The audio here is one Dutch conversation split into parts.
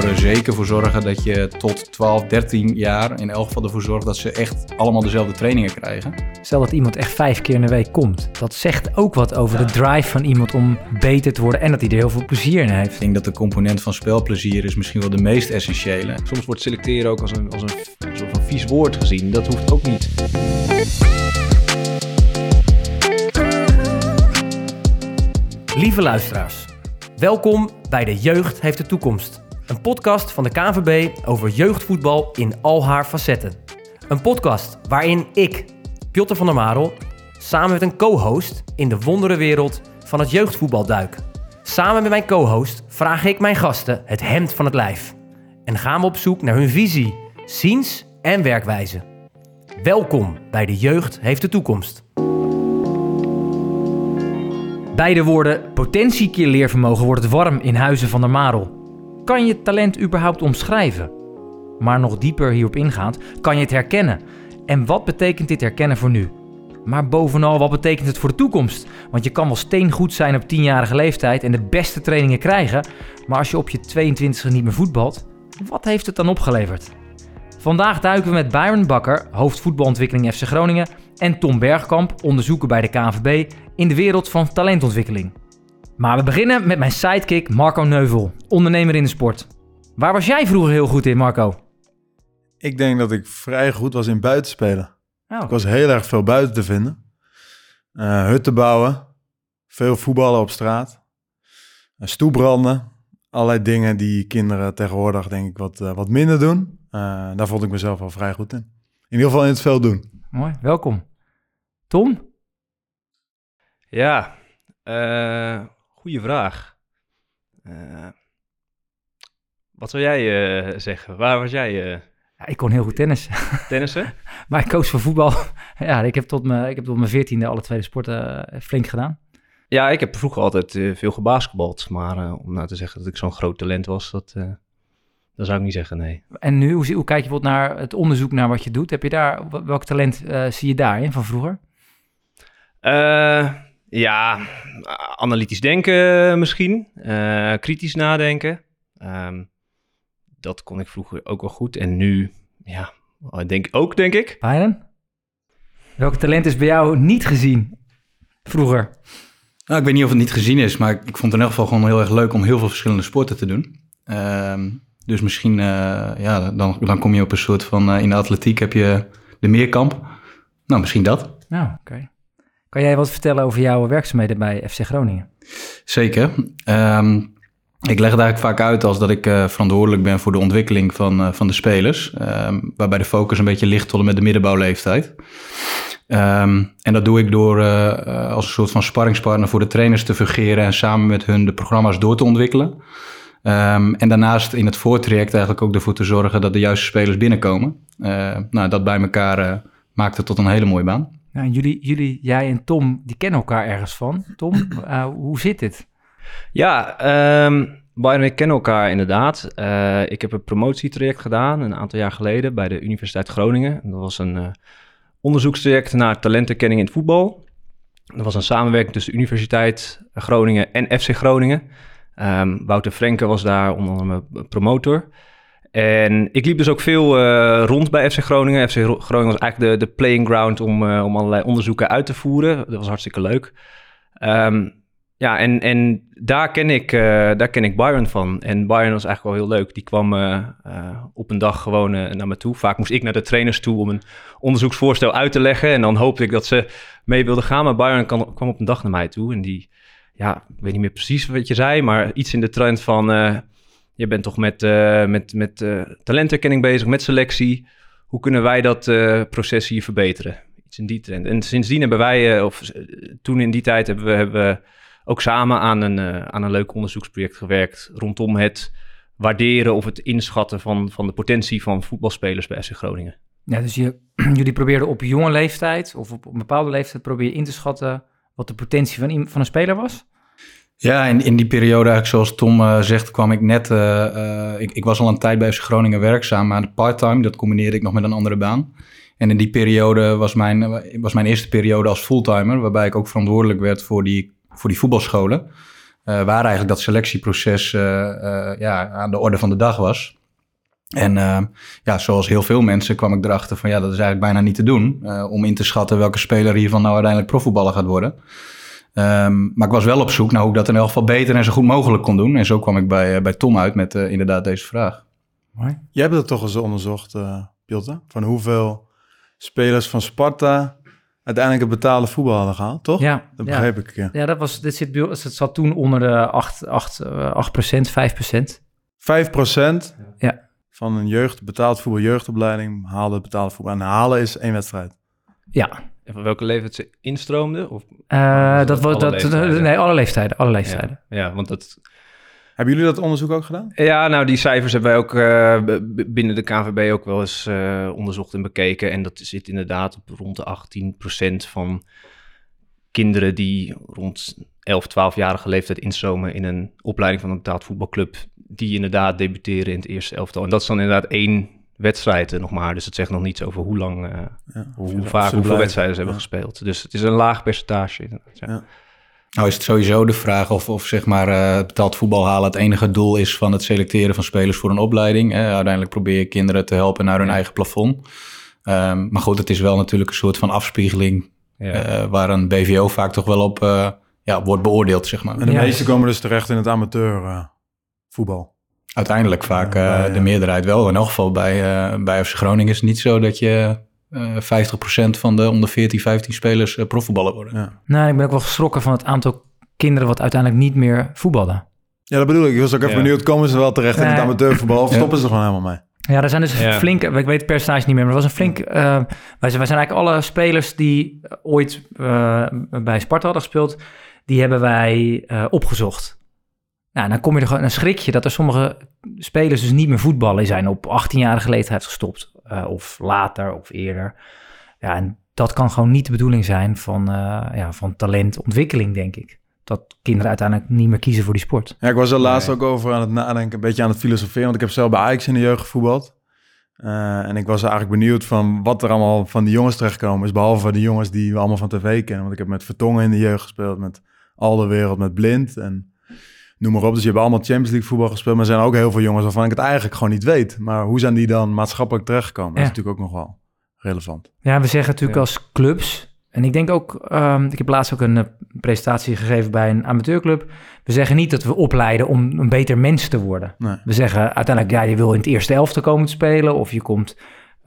zou er zeker voor zorgen dat je tot 12, 13 jaar in elk geval ervoor zorgt dat ze echt allemaal dezelfde trainingen krijgen. Stel dat iemand echt vijf keer in de week komt. Dat zegt ook wat over de drive van iemand om beter te worden en dat hij er heel veel plezier in heeft. Ik denk dat de component van spelplezier is misschien wel de meest essentiële. Soms wordt selecteren ook als een, als een soort van vies woord gezien. Dat hoeft ook niet. Lieve luisteraars, welkom bij De Jeugd heeft de toekomst. Een podcast van de KNVB over jeugdvoetbal in al haar facetten. Een podcast waarin ik, Piotr van der Marel, samen met een co-host in de wonderenwereld van het jeugdvoetbal duik. Samen met mijn co-host vraag ik mijn gasten het hemd van het lijf. En gaan we op zoek naar hun visie, ziens en werkwijze. Welkom bij De Jeugd heeft de toekomst. Bij de woorden potentie keer leervermogen wordt het warm in Huizen van der Marel. Kan je talent überhaupt omschrijven? Maar nog dieper hierop ingaand, kan je het herkennen? En wat betekent dit herkennen voor nu? Maar bovenal, wat betekent het voor de toekomst? Want je kan wel steengoed zijn op 10-jarige leeftijd en de beste trainingen krijgen, maar als je op je 22e niet meer voetbalt, wat heeft het dan opgeleverd? Vandaag duiken we met Byron Bakker, hoofd voetbalontwikkeling FC Groningen, en Tom Bergkamp, onderzoeker bij de KNVB, in de wereld van talentontwikkeling. Maar we beginnen met mijn sidekick Marco Neuvel, ondernemer in de sport. Waar was jij vroeger heel goed in, Marco? Ik denk dat ik vrij goed was in buitenspelen. Oh, Ik was heel erg veel buiten te vinden. Eh hutten bouwen, veel voetballen op straat, uh, stoepranden. Allerlei dingen die kinderen tegenwoordig denk ik wat, eh, wat minder doen. Eh, daar vond ik mezelf wel vrij goed in. In ieder geval in het veel doen. mooi, welkom. Tom? Ja, goede vraag. Eh, wat zou jij eh, zeggen? Waar was jij eh Ja, ik kon heel goed tennis, tennissen? maar ik koos voor voetbal. ja, ik heb tot mijn, ik heb tot mijn veertiende alle tweede sporten eh, flink gedaan. Ja, ik heb vroeger altijd veel gebasketbald. Maar om nou te zeggen dat ik zo'n groot talent was, dat, dat zou ik niet zeggen, nee. En nu, hoe, hoe kijk je bijvoorbeeld naar het onderzoek naar wat je doet? Heb je daar, wel- welk talent zie je daarin van vroeger? Eh, ja, analytisch denken misschien. Eh, kritisch nadenken. Ehm, dat kon ik vroeger ook wel goed. En nu, ja, denk, ook denk ik. Byron? Welk talent is bij jou niet gezien vroeger? Nou, ik weet niet of het niet gezien is, maar ik vond het in elk geval gewoon heel erg leuk om heel veel verschillende sporten te doen. Ehm, dus misschien, eh, ja, dan, dan kom je op een soort van, eh, in de atletiek heb je de meerkamp. Nou, misschien dat. Nou, oké. Kan jij wat vertellen over jouw werkzaamheden bij FC Groningen? Zeker. Ehm, ik leg het eigenlijk vaak uit als dat ik eh, verantwoordelijk ben voor de ontwikkeling van, eh, van de spelers. ehm, waarbij de focus een beetje ligt tot en met de middenbouwleeftijd. Ehm, en dat doe ik door eh, als een soort van sparringspartner voor de trainers te fungeren en samen met hun de programma's door te ontwikkelen. En daarnaast in het voortraject eigenlijk ook ervoor te zorgen dat de juiste spelers binnenkomen. Nou, dat bij elkaar maakt het tot een hele mooie baan. Nou, jullie, jullie, jij en Tom, die kennen elkaar ergens van. Tom, eh, hoe zit dit? Ja, en ik kennen elkaar inderdaad. Eh, ik heb een promotietraject gedaan een aantal jaar geleden bij de Universiteit Groningen. Dat was een eh, onderzoekstraject naar talentenkenning in het voetbal. Dat was een samenwerking tussen de Universiteit Groningen en FC Groningen. Ehm, Wouter Frenke was daar onder andere mijn promotor. En ik liep dus ook veel eh, rond bij FC Groningen. FC Gro- Groningen was eigenlijk de, de playing ground om, eh, om allerlei onderzoeken uit te voeren. Dat was hartstikke leuk. Ehm, ja, en, en daar, ken ik, eh, daar ken ik Byron van. En Byron was eigenlijk wel heel leuk. Die kwam op een dag gewoon naar me toe. Vaak moest ik naar de trainers toe om een onderzoeksvoorstel uit te leggen. En dan hoopte ik dat ze mee wilden gaan. Maar Byron kwam op een dag naar mij toe. En die, ja, ik weet niet meer precies wat je zei, maar iets in de trend van... je bent toch met, eh, met, met eh, talenterkenning bezig, met selectie. Hoe kunnen wij dat eh, proces hier verbeteren? Iets in die trend. En sindsdien hebben wij, of toen in die tijd, hebben we, hebben ook samen aan een, aan een leuk onderzoeksproject gewerkt rondom het waarderen of het inschatten van, van de potentie van voetbalspelers bij FC Groningen. Ja, dus je, jullie probeerden op jonge leeftijd of op een bepaalde leeftijd probeer je in te schatten wat de potentie van, van een speler was? Ja, in, in die periode, eigenlijk zoals Tom eh, zegt, kwam ik net. eh, eh, ik, ik was al een tijd bij FC Groningen werkzaam, maar part-time, dat combineerde ik nog met een andere baan. En in die periode was mijn, was mijn eerste periode als fulltimer, waarbij ik ook verantwoordelijk werd voor die, voor die voetbalscholen. waar eigenlijk dat selectieproces ja, aan de orde van de dag was. En ja, zoals heel veel mensen kwam ik erachter van ja, dat is eigenlijk bijna niet te doen om in te schatten welke speler hiervan nou uiteindelijk profvoetballer gaat worden. Ehm, maar ik was wel op zoek naar hoe ik dat in elk geval beter en zo goed mogelijk kon doen. En zo kwam ik bij, bij Tom uit met inderdaad deze vraag. Jij hebt dat toch eens onderzocht, uh? Van hoeveel spelers van Sparta uiteindelijk het betaalde voetbal hadden gehaald, toch? Ja. Dat begreep ja. ik, ja. Ja, dat was, dit zit, het zat toen onder de 8, 8, 8 procent, 5 procent. 5 procent ja. van een jeugd, betaald voetbal jeugdopleiding haalde het betaalde voetbal. En halen is één wedstrijd. Ja. En van welke leeftijd ze instroomden? Of, uh, dat was dat, leeftijden? nee, alle leeftijden, alle leeftijden. Ja, ja, want dat hebben jullie dat onderzoek ook gedaan? Ja, nou die cijfers hebben wij ook uh, binnen de KNVB ook wel eens uh, onderzocht en bekeken. En dat zit inderdaad op rond de 18% van kinderen die rond 11, 12-jarige leeftijd instromen in een opleiding van een betaald voetbalclub. Die inderdaad debuteren in het eerste elftal. En dat is dan inderdaad één wedstrijd nog maar. Dus het zegt nog niets over hoe lang, uh, ja, hoe vaak, hoeveel wedstrijden ze hebben gespeeld. Dus het is een laag percentage. Inderdaad, ja. Nou is het sowieso de vraag of, of zeg maar, uh, betaald voetbal halen het enige doel is van het selecteren van spelers voor een opleiding. Hè. Uiteindelijk probeer je kinderen te helpen naar hun eigen plafond. Um, maar goed, het is wel natuurlijk een soort van afspiegeling ja. uh, waar een BVO vaak toch wel op uh, ja, wordt beoordeeld, zeg maar. En de ja. meeste komen dus terecht in het amateur voetbal. Uiteindelijk vaak bij, de meerderheid wel. In elk geval bij, bij FC Groningen is het niet zo dat je uh, 50% van de onder 14, 15 spelers uh, profvoetballer worden. Ja. Nou, ik ben ook wel geschrokken van het aantal kinderen wat uiteindelijk niet meer voetballen. Ja, dat bedoel ik. Ik was ook even ja. benieuwd, komen ze wel terecht in het amateurvoetbal of stoppen ze er gewoon helemaal mee? Ja, er zijn dus ja. flink, ik weet het percentage niet meer, maar er was een flink, uh, wij, zijn, wij zijn eigenlijk alle spelers die ooit uh, bij Sparta hadden gespeeld, die hebben wij uh, opgezocht. Nou, dan kom je er gewoon, een schrik je dat er sommige spelers dus niet meer voetballen zijn op 18-jarige leeftijd gestopt. Uh, of later of eerder. Ja, en dat kan gewoon niet de bedoeling zijn van, uh, ja, van talentontwikkeling, denk ik. Dat kinderen uiteindelijk niet meer kiezen voor die sport. Ja, ik was er laatst nee. ook over aan het nadenken, een beetje aan het filosoferen. Want ik heb zelf bij Ajax in de jeugd gevoetbald. Uh, en ik was eigenlijk benieuwd van wat er allemaal van die jongens terechtkomen is. Behalve van die jongens die we allemaal van tv kennen. Want ik heb met Vertongen in de jeugd gespeeld, met Al de Wereld, met Blind en noem maar op. Dus je hebt allemaal Champions League voetbal gespeeld. Maar er zijn ook heel veel jongens waarvan ik het eigenlijk gewoon niet weet. Maar hoe zijn die dan maatschappelijk terechtgekomen? Ja. Dat is natuurlijk ook nog wel relevant. Ja, we zeggen natuurlijk ja. als clubs... En ik denk ook, um, ik heb laatst ook een uh, presentatie gegeven bij een amateurclub. We zeggen niet dat we opleiden om een beter mens te worden. Nee. We zeggen uiteindelijk, ja, je wil in het eerste elfte komen te spelen. Of je komt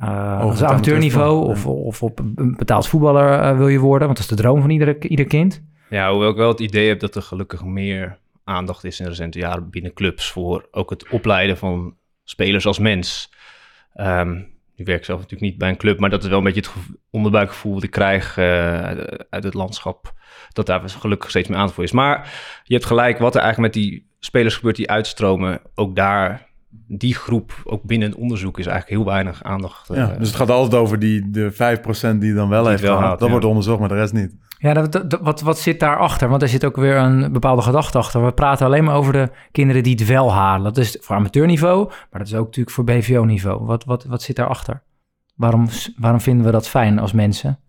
uh, als amateurniveau. Of, ja. of op een betaald voetballer uh, wil je worden. Want dat is de droom van ieder, ieder kind. Ja, hoewel ik wel het idee heb dat er gelukkig meer aandacht is in de recente jaren binnen clubs voor ook het opleiden van spelers als mens. Um, ik werk zelf natuurlijk niet bij een club, maar dat is wel een beetje het onderbuikgevoel wat ik krijg uh, uit, uit, het landschap. Dat daar gelukkig steeds meer aandacht voor is. Maar je hebt gelijk, wat er eigenlijk met die spelers gebeurt die uitstromen, ook daar, die groep, ook binnen het onderzoek, is eigenlijk heel weinig aandacht. Ja, uh, dus het gaat altijd over die de 5% die dan wel heeft. Wel haalt, dat ja. wordt onderzocht, maar de rest niet. Ja, wat, wat zit daarachter? Want er zit ook weer een bepaalde gedachte achter. We praten alleen maar over de kinderen die het wel halen. Dat is voor amateurniveau, maar dat is ook natuurlijk voor BVO-niveau. Wat, wat, wat zit daarachter? Waarom, waarom vinden we dat fijn als mensen?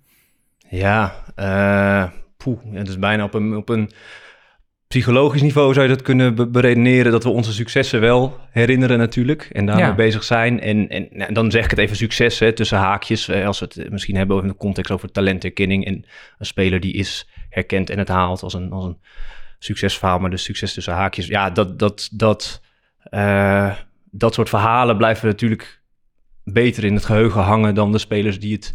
Ja, uh, poeh, het is bijna op een, op een psychologisch niveau zou je dat kunnen be beredeneren dat we onze successen wel herinneren natuurlijk en daarmee ja. bezig zijn. En, en nou, dan zeg ik het even succes hè, tussen haakjes, eh, als we het misschien hebben over in de context over talenterkenning en een speler die is herkend en het haalt als een, als een succesverhaal, maar de succes tussen haakjes. Ja, dat, dat, dat, uh, dat soort verhalen blijven natuurlijk beter in het geheugen hangen dan de spelers die het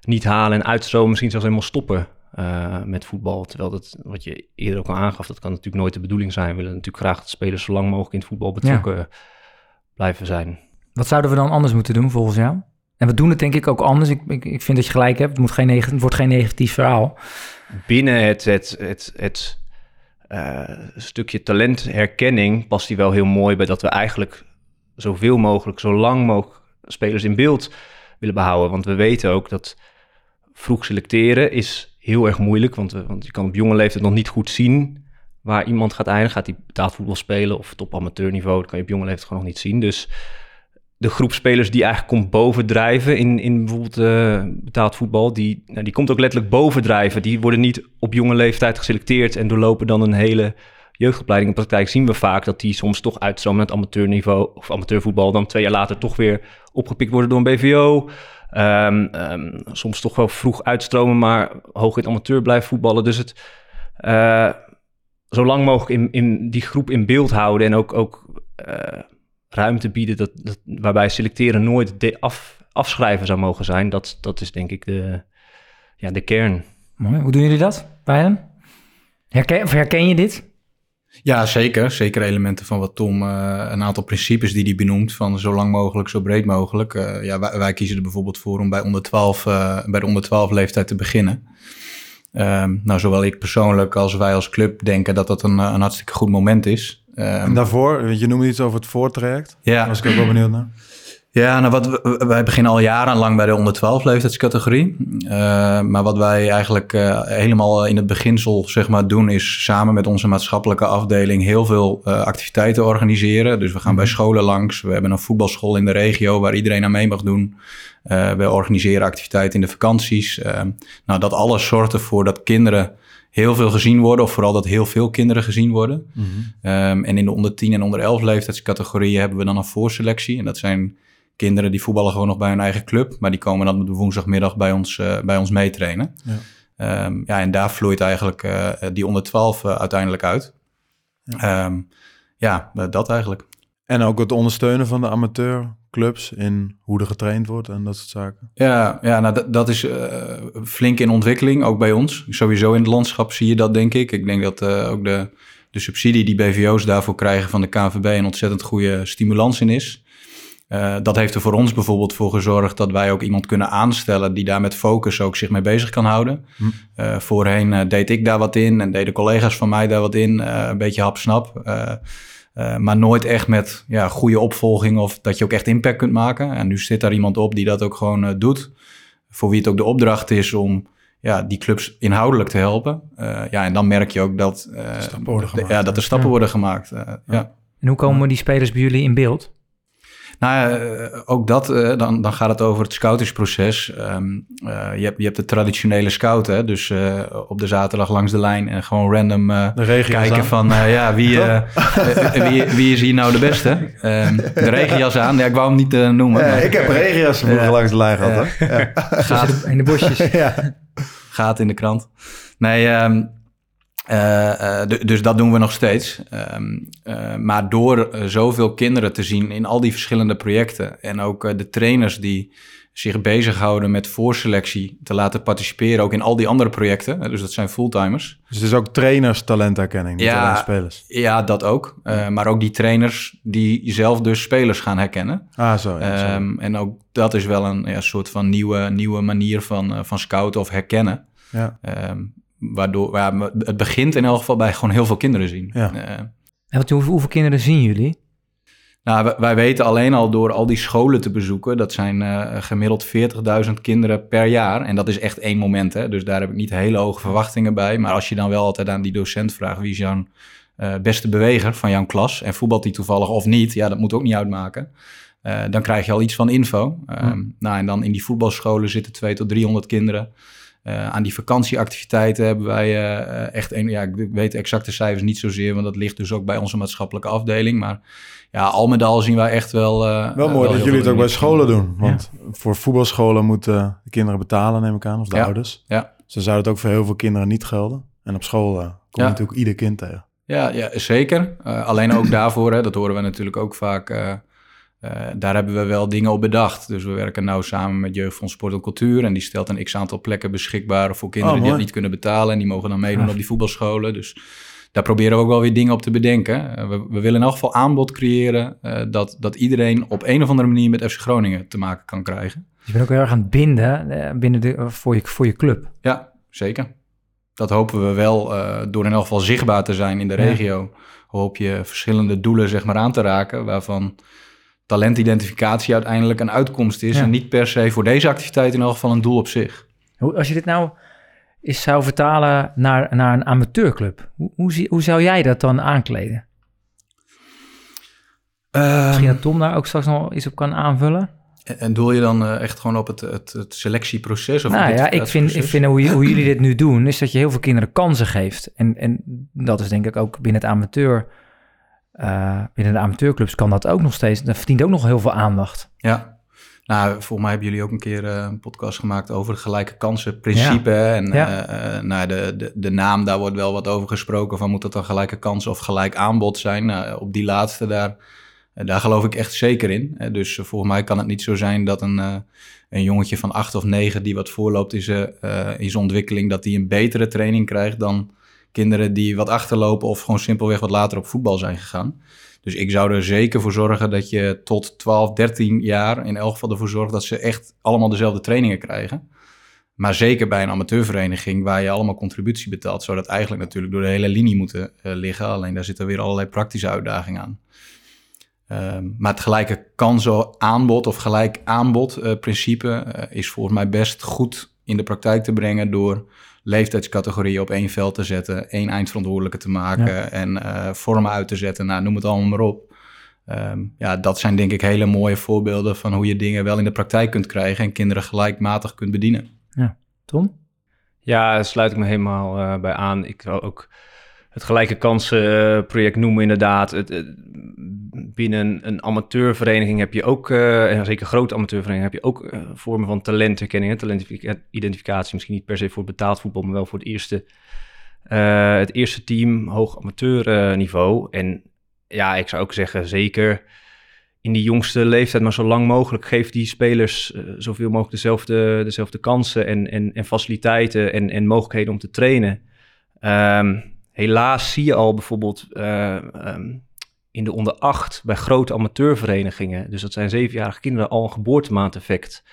niet halen en uitstromen, misschien zelfs helemaal stoppen uh, met voetbal. Terwijl dat, wat je eerder ook al aangaf, dat kan natuurlijk nooit de bedoeling zijn. We willen natuurlijk graag dat spelers zo lang mogelijk in het voetbal betrokken ja. blijven zijn. Wat zouden we dan anders moeten doen volgens jou? En we doen het denk ik ook anders. Ik, ik, ik vind dat je gelijk hebt. Het, moet geen het wordt geen negatief verhaal. Binnen het, het, het, het uh, stukje talentherkenning past die wel heel mooi bij dat we eigenlijk zoveel mogelijk, zo lang mogelijk spelers in beeld willen behouden. Want we weten ook dat vroeg selecteren is heel erg moeilijk, want, uh, want je kan op jonge leeftijd nog niet goed zien waar iemand gaat eindigen. Gaat hij betaald voetbal spelen of top amateurniveau? Dat kan je op jonge leeftijd gewoon nog niet zien. Dus de groep spelers die eigenlijk komt bovendrijven in, in bijvoorbeeld betaald voetbal, die, nou, die komt ook letterlijk bovendrijven. Die worden niet op jonge leeftijd geselecteerd en doorlopen dan een hele jeugdopleiding in praktijk zien we vaak dat die soms toch uitstromen naar het amateurniveau of amateurvoetbal, dan twee jaar later toch weer opgepikt worden door een BVO. Ehm, ehm, soms toch wel vroeg uitstromen, maar hoog in amateur blijven voetballen. Dus het uh, zo lang mogelijk in, in die groep in beeld houden en ook, ook uh, ruimte bieden dat, waarbij selecteren nooit af, afschrijven zou mogen zijn. Dat, dat is denk ik de, ja, de kern. Mooi. Hoe doen jullie dat, Bijlen? Herken, herken je dit? Ja, zeker. Zeker elementen van wat Tom, uh, een aantal principes die hij benoemt, van zo lang mogelijk, zo breed mogelijk. Uh, ja, wij, wij, kiezen er bijvoorbeeld voor om bij, onder 12, uh, bij de onder 12 leeftijd te beginnen. Um, nou, zowel ik persoonlijk als wij als club denken dat dat een, een hartstikke goed moment is. Um, en daarvoor, je noemde iets over het voortraject. Ja. Daar was ik ook wel benieuwd naar. Ja, nou wat, wij beginnen al jarenlang bij de onder 12 leeftijdscategorie. Uh, maar wat wij eigenlijk uh, helemaal in het beginsel zeg maar, doen, is samen met onze maatschappelijke afdeling heel veel uh, activiteiten organiseren. Dus we gaan bij scholen langs. We hebben een voetbalschool in de regio waar iedereen aan mee mag doen. we organiseren activiteiten in de vakanties. nou, dat alles zorgt ervoor dat kinderen heel veel gezien worden, of vooral dat heel veel kinderen gezien worden. Mm -hmm. um, en in de onder 10 en onder 11 leeftijdscategorieën hebben we dan een voorselectie. En dat zijn kinderen die voetballen gewoon nog bij hun eigen club, maar die komen dan op de woensdagmiddag bij ons, uh, bij ons meetrainen. Ja. Um, ja, en daar vloeit eigenlijk uh, die onder 12 uh, uiteindelijk uit. Ja, um, ja dat eigenlijk. En ook het ondersteunen van de amateurclubs in hoe er getraind wordt en dat soort zaken. Ja, ja nou, dat, dat is uh, flink in ontwikkeling, ook bij ons. Sowieso in het landschap zie je dat, denk ik. Ik denk dat uh, ook de, de subsidie die BVO's daarvoor krijgen van de KNVB een ontzettend goede stimulans in is. Uh, dat heeft er voor ons bijvoorbeeld voor gezorgd dat wij ook iemand kunnen aanstellen die daar met focus ook zich mee bezig kan houden. Hm. Uh, voorheen uh, deed ik daar wat in en deden collega's van mij daar wat in, een beetje hapsnap. maar nooit echt met ja, goede opvolging of dat je ook echt impact kunt maken. En nu zit daar iemand op die dat ook gewoon doet. Voor wie het ook de opdracht is om ja, die clubs inhoudelijk te helpen. ja, en dan merk je ook dat, gemaakt, ja, dat er stappen ja. worden gemaakt. Ja. ja. En hoe komen die spelers bij jullie in beeld? Nou ja, ook dat, uh, dan, dan gaat het over het scoutingsproces. Um, uh, je, hebt, je hebt de traditionele scout, hè? dus uh, op de zaterdag langs de lijn en gewoon random kijken aan. van ja, wie, wie, wie is hier nou de beste? Um, de regenjas aan, ja, ik wou hem niet noemen. Ja, maar, ik heb regenjas ja, langs de lijn gehad. Ja. Gaat in de bosjes. ja. Gaat in de krant. Nee, um, uh, uh, dus dat doen we nog steeds. Um, uh, maar door zoveel kinderen te zien in al die verschillende projecten en ook de trainers die zich bezighouden met voorselectie te laten participeren, ook in al die andere projecten. Dus dat zijn fulltimers. Dus het is ook trainers talenterkenning, niet ja, alleen spelers. Ja, dat ook. maar ook die trainers die zelf dus spelers gaan herkennen. Ah, zo. Ja, um, en ook dat is wel een ja, soort van nieuwe, nieuwe manier van, van scouten of herkennen. Ja. Um, waardoor ja, het begint in elk geval bij gewoon heel veel kinderen zien. Ja. Uh, en wat, hoeveel, hoeveel kinderen zien jullie? Nou, wij, wij, weten alleen al door al die scholen te bezoeken, dat zijn uh, gemiddeld 40.000 kinderen per jaar. En dat is echt één moment, hè? dus daar heb ik niet hele hoge verwachtingen bij. Maar als je dan wel altijd aan die docent vraagt wie is jouw uh, beste beweger van jouw klas en voetbalt die toevallig of niet, ja, dat moet ook niet uitmaken. Uh, dan krijg je al iets van info. Um, nou, en dan in die voetbalscholen zitten 200 tot 300 kinderen. Uh, aan die vakantieactiviteiten hebben wij uh, echt een, ja, ik weet de exacte cijfers niet zozeer, want dat ligt dus ook bij onze maatschappelijke afdeling. Maar ja, al met al zien wij echt wel. Uh, wel mooi dat jullie het ook bij scholen doen. Want ja. voor voetbalscholen moeten de kinderen betalen, neem ik aan, of de ja. ouders. Ja. Ze zouden het ook voor heel veel kinderen niet gelden. En op school kom je Ja. natuurlijk ieder kind tegen. Ja, ja zeker. alleen ook daarvoor, hè, dat horen we natuurlijk ook vaak. Uh, daar hebben we wel dingen op bedacht. Dus we werken nou samen met Jeugdfonds Sport en Cultuur. En die stelt een x-aantal plekken beschikbaar voor kinderen Oh, die het niet kunnen betalen. En die mogen dan meedoen Ah. op die voetbalscholen. Dus daar proberen we ook wel weer dingen op te bedenken. Uh, we, we willen in elk geval aanbod creëren uh, dat, dat iedereen op een of andere manier met FC Groningen te maken kan krijgen. Dus je bent ook heel erg aan het binden eh, binnen de, voor, je, voor je club. Ja, zeker. Dat hopen we wel door in elk geval zichtbaar te zijn in de Ja. regio. Hoop je verschillende doelen zeg maar aan te raken waarvan talentidentificatie uiteindelijk een uitkomst is Ja. en niet per se voor deze activiteit in elk geval een doel op zich. Hoe, als je dit nou eens zou vertalen naar, naar een amateurclub, hoe, hoe, zou jij dat dan aankleden? Ehm, Misschien dat Tom daar ook straks nog iets op kan aanvullen. En, doel je dan eh, echt gewoon op het, het, het selectieproces? Of nou ja, ik vind, ik vind hoe, hoe jullie dit nu doen, is dat je heel veel kinderen kansen geeft. En, en dat is denk ik ook binnen het amateur, eh, binnen de amateurclubs kan dat ook nog steeds, dat verdient ook nog heel veel aandacht. Ja. Nou, volgens mij hebben jullie ook een keer eh, een podcast gemaakt over het gelijke kansen principe. En Ja. eh, nou, de, de, de naam, daar wordt wel wat over gesproken van moet dat dan gelijke kansen of gelijk aanbod zijn. Nou, op die laatste, daar, daar geloof ik echt zeker in. Dus volgens mij kan het niet zo zijn dat een, een jongetje van acht of negen die wat voorloopt in zijn, in zijn ontwikkeling, dat die een betere training krijgt dan kinderen die wat achterlopen of gewoon simpelweg wat later op voetbal zijn gegaan. Dus ik zou er zeker voor zorgen dat je tot 12, 13 jaar in elk geval ervoor zorgt dat ze echt allemaal dezelfde trainingen krijgen. Maar zeker bij een amateurvereniging waar je allemaal contributie betaalt, zou dat eigenlijk natuurlijk door de hele linie moeten eh, liggen. Alleen daar zitten weer allerlei praktische uitdagingen aan. Ehm, maar het gelijke kansen aanbod of gelijk aanbod eh, eh, is volgens mij best goed in de praktijk te brengen door leeftijdscategorieën op één veld te zetten, één eindverantwoordelijke te maken en eh, vormen uit te zetten. Nou, noem het allemaal maar op. Ehm, ja, dat zijn denk ik hele mooie voorbeelden van hoe je dingen wel in de praktijk kunt krijgen en kinderen gelijkmatig kunt bedienen. Tom? Ja, daar sluit ik me helemaal eh, bij aan. Ik zou ook het gelijke kansenproject noemen inderdaad. Het, binnen een amateurvereniging heb je ook, eh, en zeker grote amateurvereniging, heb je ook eh, vormen van talentherkenning. Talentidentificatie, misschien niet per se voor betaald voetbal, maar wel voor het eerste, eh, het eerste team, hoog amateurniveau. en ja, ik zou ook zeggen, zeker in die jongste leeftijd, maar zo lang mogelijk, geef die spelers eh, zoveel mogelijk dezelfde, dezelfde kansen en, en, en faciliteiten en, en mogelijkheden om te trainen. Ehm, helaas zie je al bijvoorbeeld eh, ehm, in de onder 8 bij grote amateurverenigingen, dus dat zijn zevenjarige kinderen, al een geboortemaandeffect.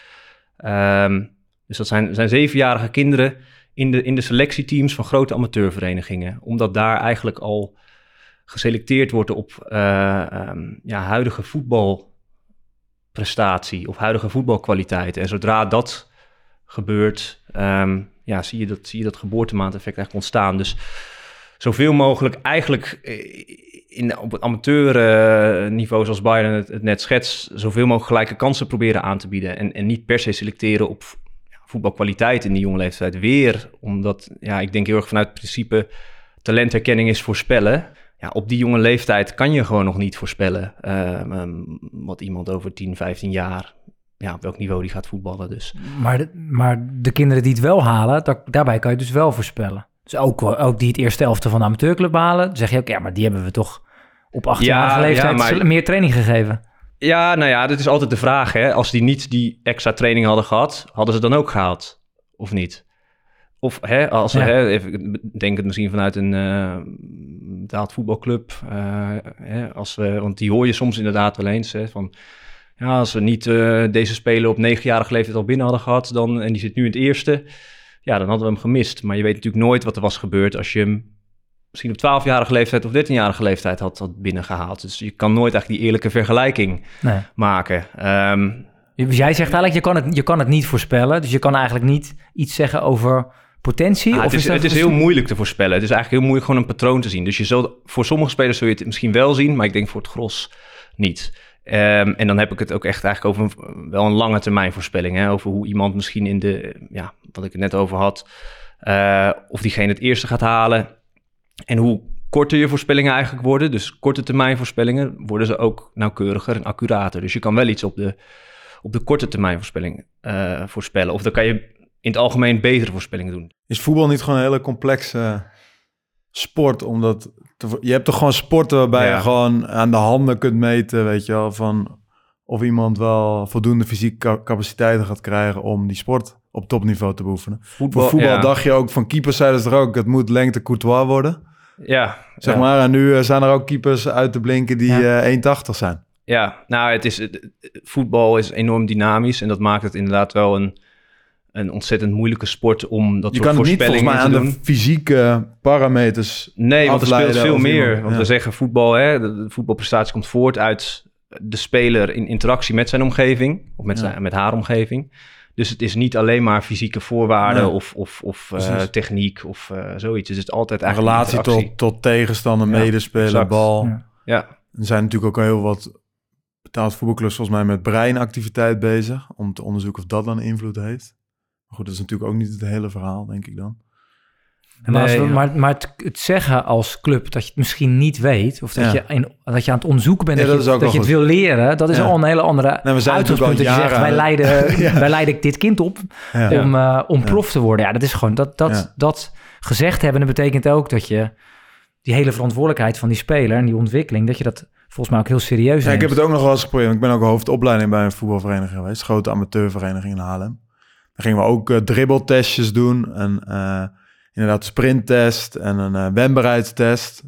Ehm, dus dat zijn, zijn zevenjarige kinderen in de, in de selectieteams van grote amateurverenigingen, omdat daar eigenlijk al geselecteerd wordt op eh, ehm, ja, huidige voetbalprestatie of huidige voetbalkwaliteit. En zodra dat gebeurt, ja, zie, je dat, zie je dat geboortemaandeffect eigenlijk ontstaan. Dus zoveel mogelijk eigenlijk eh, in, op het amateurniveau, zoals Bayern het, net schetst, zoveel mogelijk gelijke kansen proberen aan te bieden. En, en niet per se selecteren op voetbalkwaliteit in die jonge leeftijd. Weer, omdat ja, ik denk heel erg vanuit het principe talentherkenning is voorspellen. Ja, op die jonge leeftijd kan je gewoon nog niet voorspellen ehm, ehm, wat iemand over 10, 15 jaar, ja, op welk niveau die gaat voetballen. Dus Maar de, maar de kinderen die het wel halen, daar, daarbij kan je dus wel voorspellen. Dus ook, wel- ook die het eerste elfte van de amateurclub halen, dan zeg je ook, ja, maar die hebben we toch op 18-jarige Ja, leeftijd ja, maar- meer training gegeven. Ja, nou ja, dat is altijd de vraag. Hè? Als die niet die extra training hadden gehad, hadden ze dan ook gehaald? Of niet? Of hè, als Ja. hè, even, denk het misschien vanuit een betaald voetbalclub. eh, hè, als we, want die hoor je soms inderdaad wel eens. Hè, van, ja, als we niet eh, deze speler op negenjarige leeftijd al binnen hadden gehad, dan, en die zit nu in het eerste, ja, dan hadden we hem gemist. Maar je weet natuurlijk nooit wat er was gebeurd als je hem misschien op 12-jarige leeftijd of 13-jarige leeftijd had, had binnengehaald. Dus je kan nooit eigenlijk die eerlijke vergelijking Nee. maken. Ehm, Dus jij zegt eigenlijk, je kan, het, je kan het niet voorspellen. Dus je kan eigenlijk niet iets zeggen over potentie. ah, of het is, het is heel moeilijk te voorspellen. Het is eigenlijk heel moeilijk gewoon een patroon te zien. Dus je zult, voor sommige spelers zul je het misschien wel zien, maar ik denk voor het gros niet. Ehm, en dan heb ik het ook echt eigenlijk over een, wel een lange termijn voorspelling. Hè? Over hoe iemand misschien in de, ja, wat ik het net over had, eh, of diegene het eerste gaat halen. En hoe korter je voorspellingen eigenlijk worden, dus korte termijn voorspellingen, worden ze ook nauwkeuriger en accurater. Dus je kan wel iets op de, op de korte termijn voorspelling eh, voorspellen. Of dan kan je in het algemeen betere voorspellingen doen. Is voetbal niet gewoon een hele complexe sport? Omdat je hebt toch gewoon sporten waarbij Ja. je gewoon aan de handen kunt meten, weet je wel, van of iemand wel voldoende fysieke ca- capaciteiten gaat krijgen om die sport op topniveau te beoefenen. Voor voetbal ja. dacht je ook van keepers zeiden ze er ook, het moet lengte Courtois worden, Ja, zeg ja. maar. En nu eh, zijn er ook keepers uit te blinken die Ja. eh 1,80 zijn. Ja, nou, het is, het- voetbal is enorm dynamisch en dat maakt het inderdaad wel een, een ontzettend moeilijke sport om dat Je soort kan het niet volgens voorspellingen mij aan de fysieke parameters Nee, want er speelt veel meer. iemand- want ja. we zeggen voetbal, hè, de, de voetbalprestatie komt voort uit de speler in interactie met zijn omgeving of met, Ja. zijn, met haar omgeving. Dus het is niet alleen maar fysieke voorwaarden Nee. of, of, of eh, techniek of eh, zoiets. Het is altijd een eigenlijk relatie interactie. tot, tot tegenstander, Ja, medespeler, exact. bal. Ja. Ja, Er zijn natuurlijk ook heel wat betaald voetbalclubs volgens mij met breinactiviteit bezig. Om te onderzoeken of dat dan invloed heeft. Maar goed, dat is natuurlijk ook niet het hele verhaal, denk ik dan. En maar, als Nee, we- ja. maar, maar het, het zeggen als club dat je het misschien niet weet, of dat, Ja. je, in, dat je aan het onderzoeken bent, Ja, dat, dat je, dat het wil leren, dat is Ja. al een hele andere Nou, we zijn uitgangspunt. Dat je al zegt, wij leiden, Ja. wij leiden dit kind op Ja. om, eh, om Ja. prof te worden. Ja, dat is gewoon, dat, dat, Ja. dat gezegd hebben, dat betekent ook dat je die hele verantwoordelijkheid van die speler en die ontwikkeling, dat je dat volgens mij ook heel serieus Ja, ik heb het ook nog wel eens geprobeerd. Ik ben ook hoofdopleiding bij een voetbalvereniging geweest. Grote amateurvereniging in Haarlem. Dan gingen we ook eh, dribbeltestjes doen. En eh, inderdaad sprinttest en een eh wendbaarheidstest.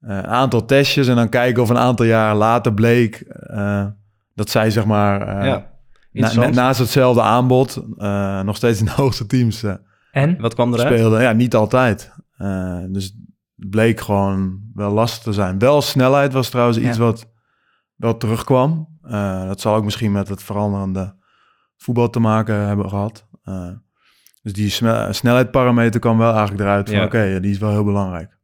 Eh, een aantal testjes en dan kijken of een aantal jaar later bleek... eh, dat zij zeg maar eh, ja, na- naast hetzelfde aanbod... eh, nog steeds in de hoogste teams eh, En? Wat kwam eruit? speelden. Ja, niet altijd. Eh, dus het bleek gewoon wel lastig te zijn. Wel snelheid was trouwens iets wat wel terugkwam. Eh, dat zal ook misschien met het veranderende voetbal te maken hebben gehad. Eh, dus die snelheidparameter kwam wel eigenlijk eruit van Ja. oké, ja, die is wel heel belangrijk.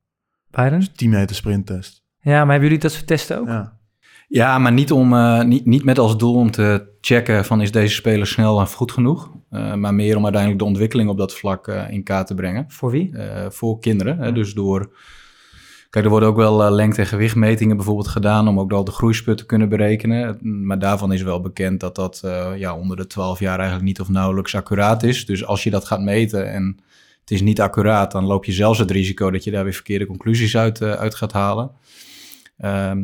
Byron? 10 meter sprinttest. Ja, maar hebben jullie dat soort testen ook? Ja. Ja, maar niet, om, eh, niet, niet met als doel om te checken van is deze speler snel en goed genoeg. Eh, maar meer om uiteindelijk de ontwikkeling op dat vlak eh, in kaart te brengen. Voor wie? eh, voor kinderen. Hè? Dus door. Kijk, er worden ook wel eh, lengte- en gewichtmetingen bijvoorbeeld gedaan om ook al de groeispurt te kunnen berekenen. Maar daarvan is wel bekend dat dat eh, ja, onder de 12 jaar eigenlijk niet of nauwelijks accuraat is. Dus als je dat gaat meten en het is niet accuraat, dan loop je zelfs het risico dat je daar weer verkeerde conclusies uit, eh, uit gaat halen. Ehm,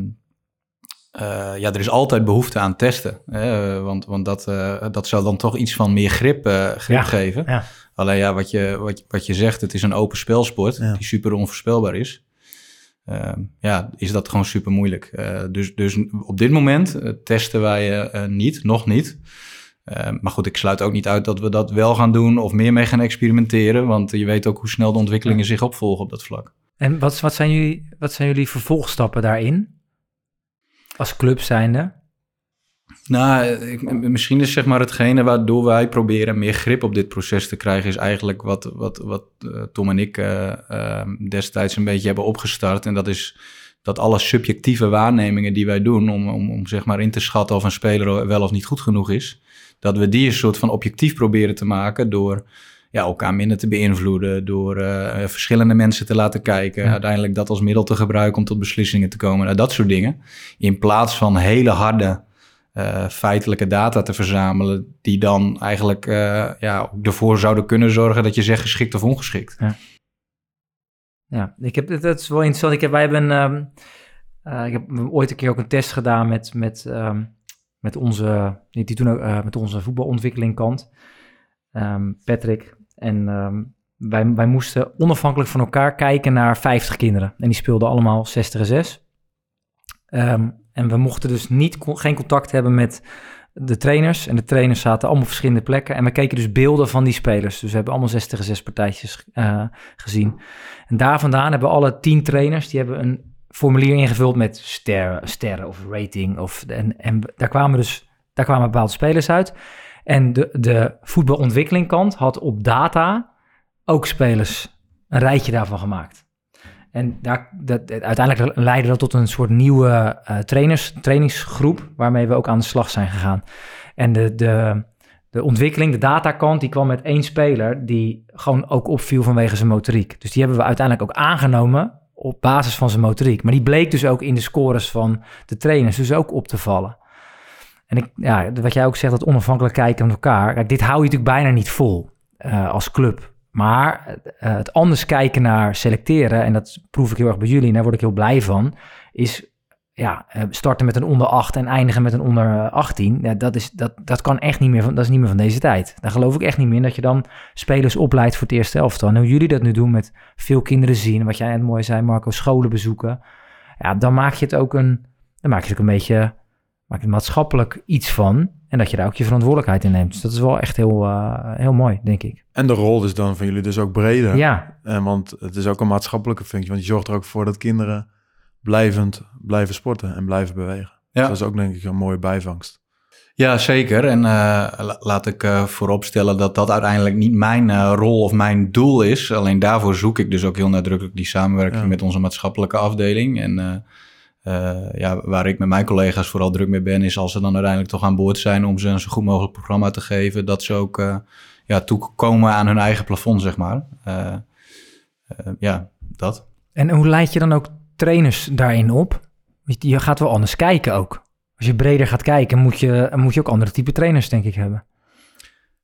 eh, ja, er is altijd behoefte aan testen. Hè? Want, want dat, eh, dat zou dan toch iets van meer grip, grip Ja, geven. ja. Alleen ja, wat je, wat, je- wat je zegt, het is een open spelsport Ja. die super onvoorspelbaar is. Ehm, ja, is dat gewoon super moeilijk. Eh, dus, dus op dit moment eh, testen wij eh, niet, nog niet. Ehm, maar goed, ik sluit ook niet uit dat we dat wel gaan doen of meer mee gaan experimenteren. Want je weet ook hoe snel de ontwikkelingen zich opvolgen op dat vlak. En wat, wat, zijn jullie, wat zijn jullie vervolgstappen daarin? Als club zijnde? Nou, ik- misschien is zeg maar hetgene waardoor wij proberen meer grip op dit proces te krijgen, is eigenlijk wat, wat, wat eh, Tom en ik eh, eh, destijds een beetje hebben opgestart. En dat is dat alle subjectieve waarnemingen die wij doen om, om, om zeg maar in te schatten of een speler wel of niet goed genoeg is, dat we die een soort van objectief proberen te maken door ja, elkaar minder te beïnvloeden, door eh, verschillende mensen te laten kijken, Ja. uiteindelijk dat als middel te gebruiken om tot beslissingen te komen, nou, dat soort dingen. In plaats van hele harde eh, feitelijke data te verzamelen, die dan eigenlijk eh, ja, ervoor zouden kunnen zorgen dat je zegt geschikt of ongeschikt. Ja, ik heb, dat is wel interessant. Ik heb, wij hebben, ehm, eh, ik heb ooit een keer ook een test gedaan met, met, ehm, met, onze, die, toen ook, met onze voetbalontwikkeling kant, ehm, Patrick. En wij, wij moesten onafhankelijk van elkaar kijken naar 50 kinderen. En die speelden allemaal 60 en 6. Ehm, en we mochten dus niet, geen contact hebben met de trainers. En de trainers zaten allemaal op verschillende plekken. En we keken dus beelden van die spelers. Dus we hebben allemaal 60 en 6 partijtjes eh, gezien. En daar vandaan hebben alle tien trainers, die hebben een formulier ingevuld met sterren, sterren of rating. Of, en, en daar kwamen dus daar kwamen bepaalde spelers uit. En de, de voetbalontwikkelingkant had op data ook spelers een rijtje daarvan gemaakt. En daar, dat, uiteindelijk leidde dat tot een soort nieuwe eh, trainers, trainingsgroep, waarmee we ook aan de slag zijn gegaan. En de, de, de ontwikkeling, de datakant, die kwam met één speler die gewoon ook opviel vanwege zijn motoriek. Dus die hebben we uiteindelijk ook aangenomen op basis van zijn motoriek. Maar die bleek dus ook in de scores van de trainers dus ook op te vallen. En ik, ja, wat jij ook zegt, dat onafhankelijk kijken aan elkaar. Kijk, dit hou je natuurlijk bijna niet vol eh, als club. Maar eh, het anders kijken naar selecteren, en dat proef ik heel erg bij jullie, en daar word ik heel blij van, is ja, eh, starten met een onder 8 en eindigen met een onder eh, 18. Ja, dat, is, dat, dat kan echt niet meer van, dat is niet meer van deze tijd. Daar geloof ik echt niet meer in dat je dan spelers opleidt voor het eerste elftal. En hoe jullie dat nu doen met veel kinderen zien, wat jij net mooi zei, Marco, scholen bezoeken. Ja, dan maak je het ook een, dan maak je het ook een beetje maak er maatschappelijk iets van. En dat je daar ook je verantwoordelijkheid in neemt. Dus dat is wel echt heel, eh, heel mooi, denk ik. En de rol is dan van jullie dus ook breder. Ja, En want het is ook een maatschappelijke functie. Want je zorgt er ook voor dat kinderen blijvend blijven sporten en blijven bewegen. Ja. Dat is ook denk ik een mooie bijvangst. Ja, zeker. En eh, la- laat ik eh, vooropstellen dat dat uiteindelijk niet mijn eh, rol of mijn doel is. Alleen daarvoor zoek ik dus ook heel nadrukkelijk die samenwerking Ja. met onze maatschappelijke afdeling. En eh, eh, ja, waar ik met mijn collega's vooral druk mee ben, is als ze dan uiteindelijk toch aan boord zijn om ze een zo goed mogelijk programma te geven, dat ze ook uh, ja, toekomen aan hun eigen plafond, zeg maar. Uh, ja, dat. En hoe leid je dan ook trainers daarin op? Je gaat wel anders kijken ook. Als je breder gaat kijken, moet je, moet je ook andere type trainers, denk ik, hebben.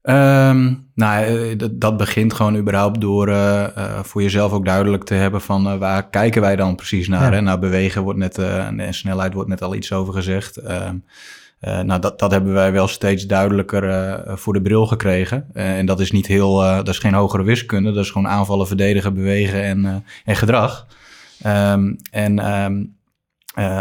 Um, nou, eh, dat, dat, begint gewoon überhaupt door uh, uh, voor jezelf ook duidelijk te hebben van waar kijken wij dan precies naar. Ja. Hè? Nou, bewegen wordt net, en snelheid wordt net al iets over gezegd. Um, nou, dat, dat hebben wij wel steeds duidelijker voor de bril gekregen. en dat is niet heel, dat is geen hogere wiskunde. Dat is gewoon aanvallen, verdedigen, bewegen en, en gedrag. Um, en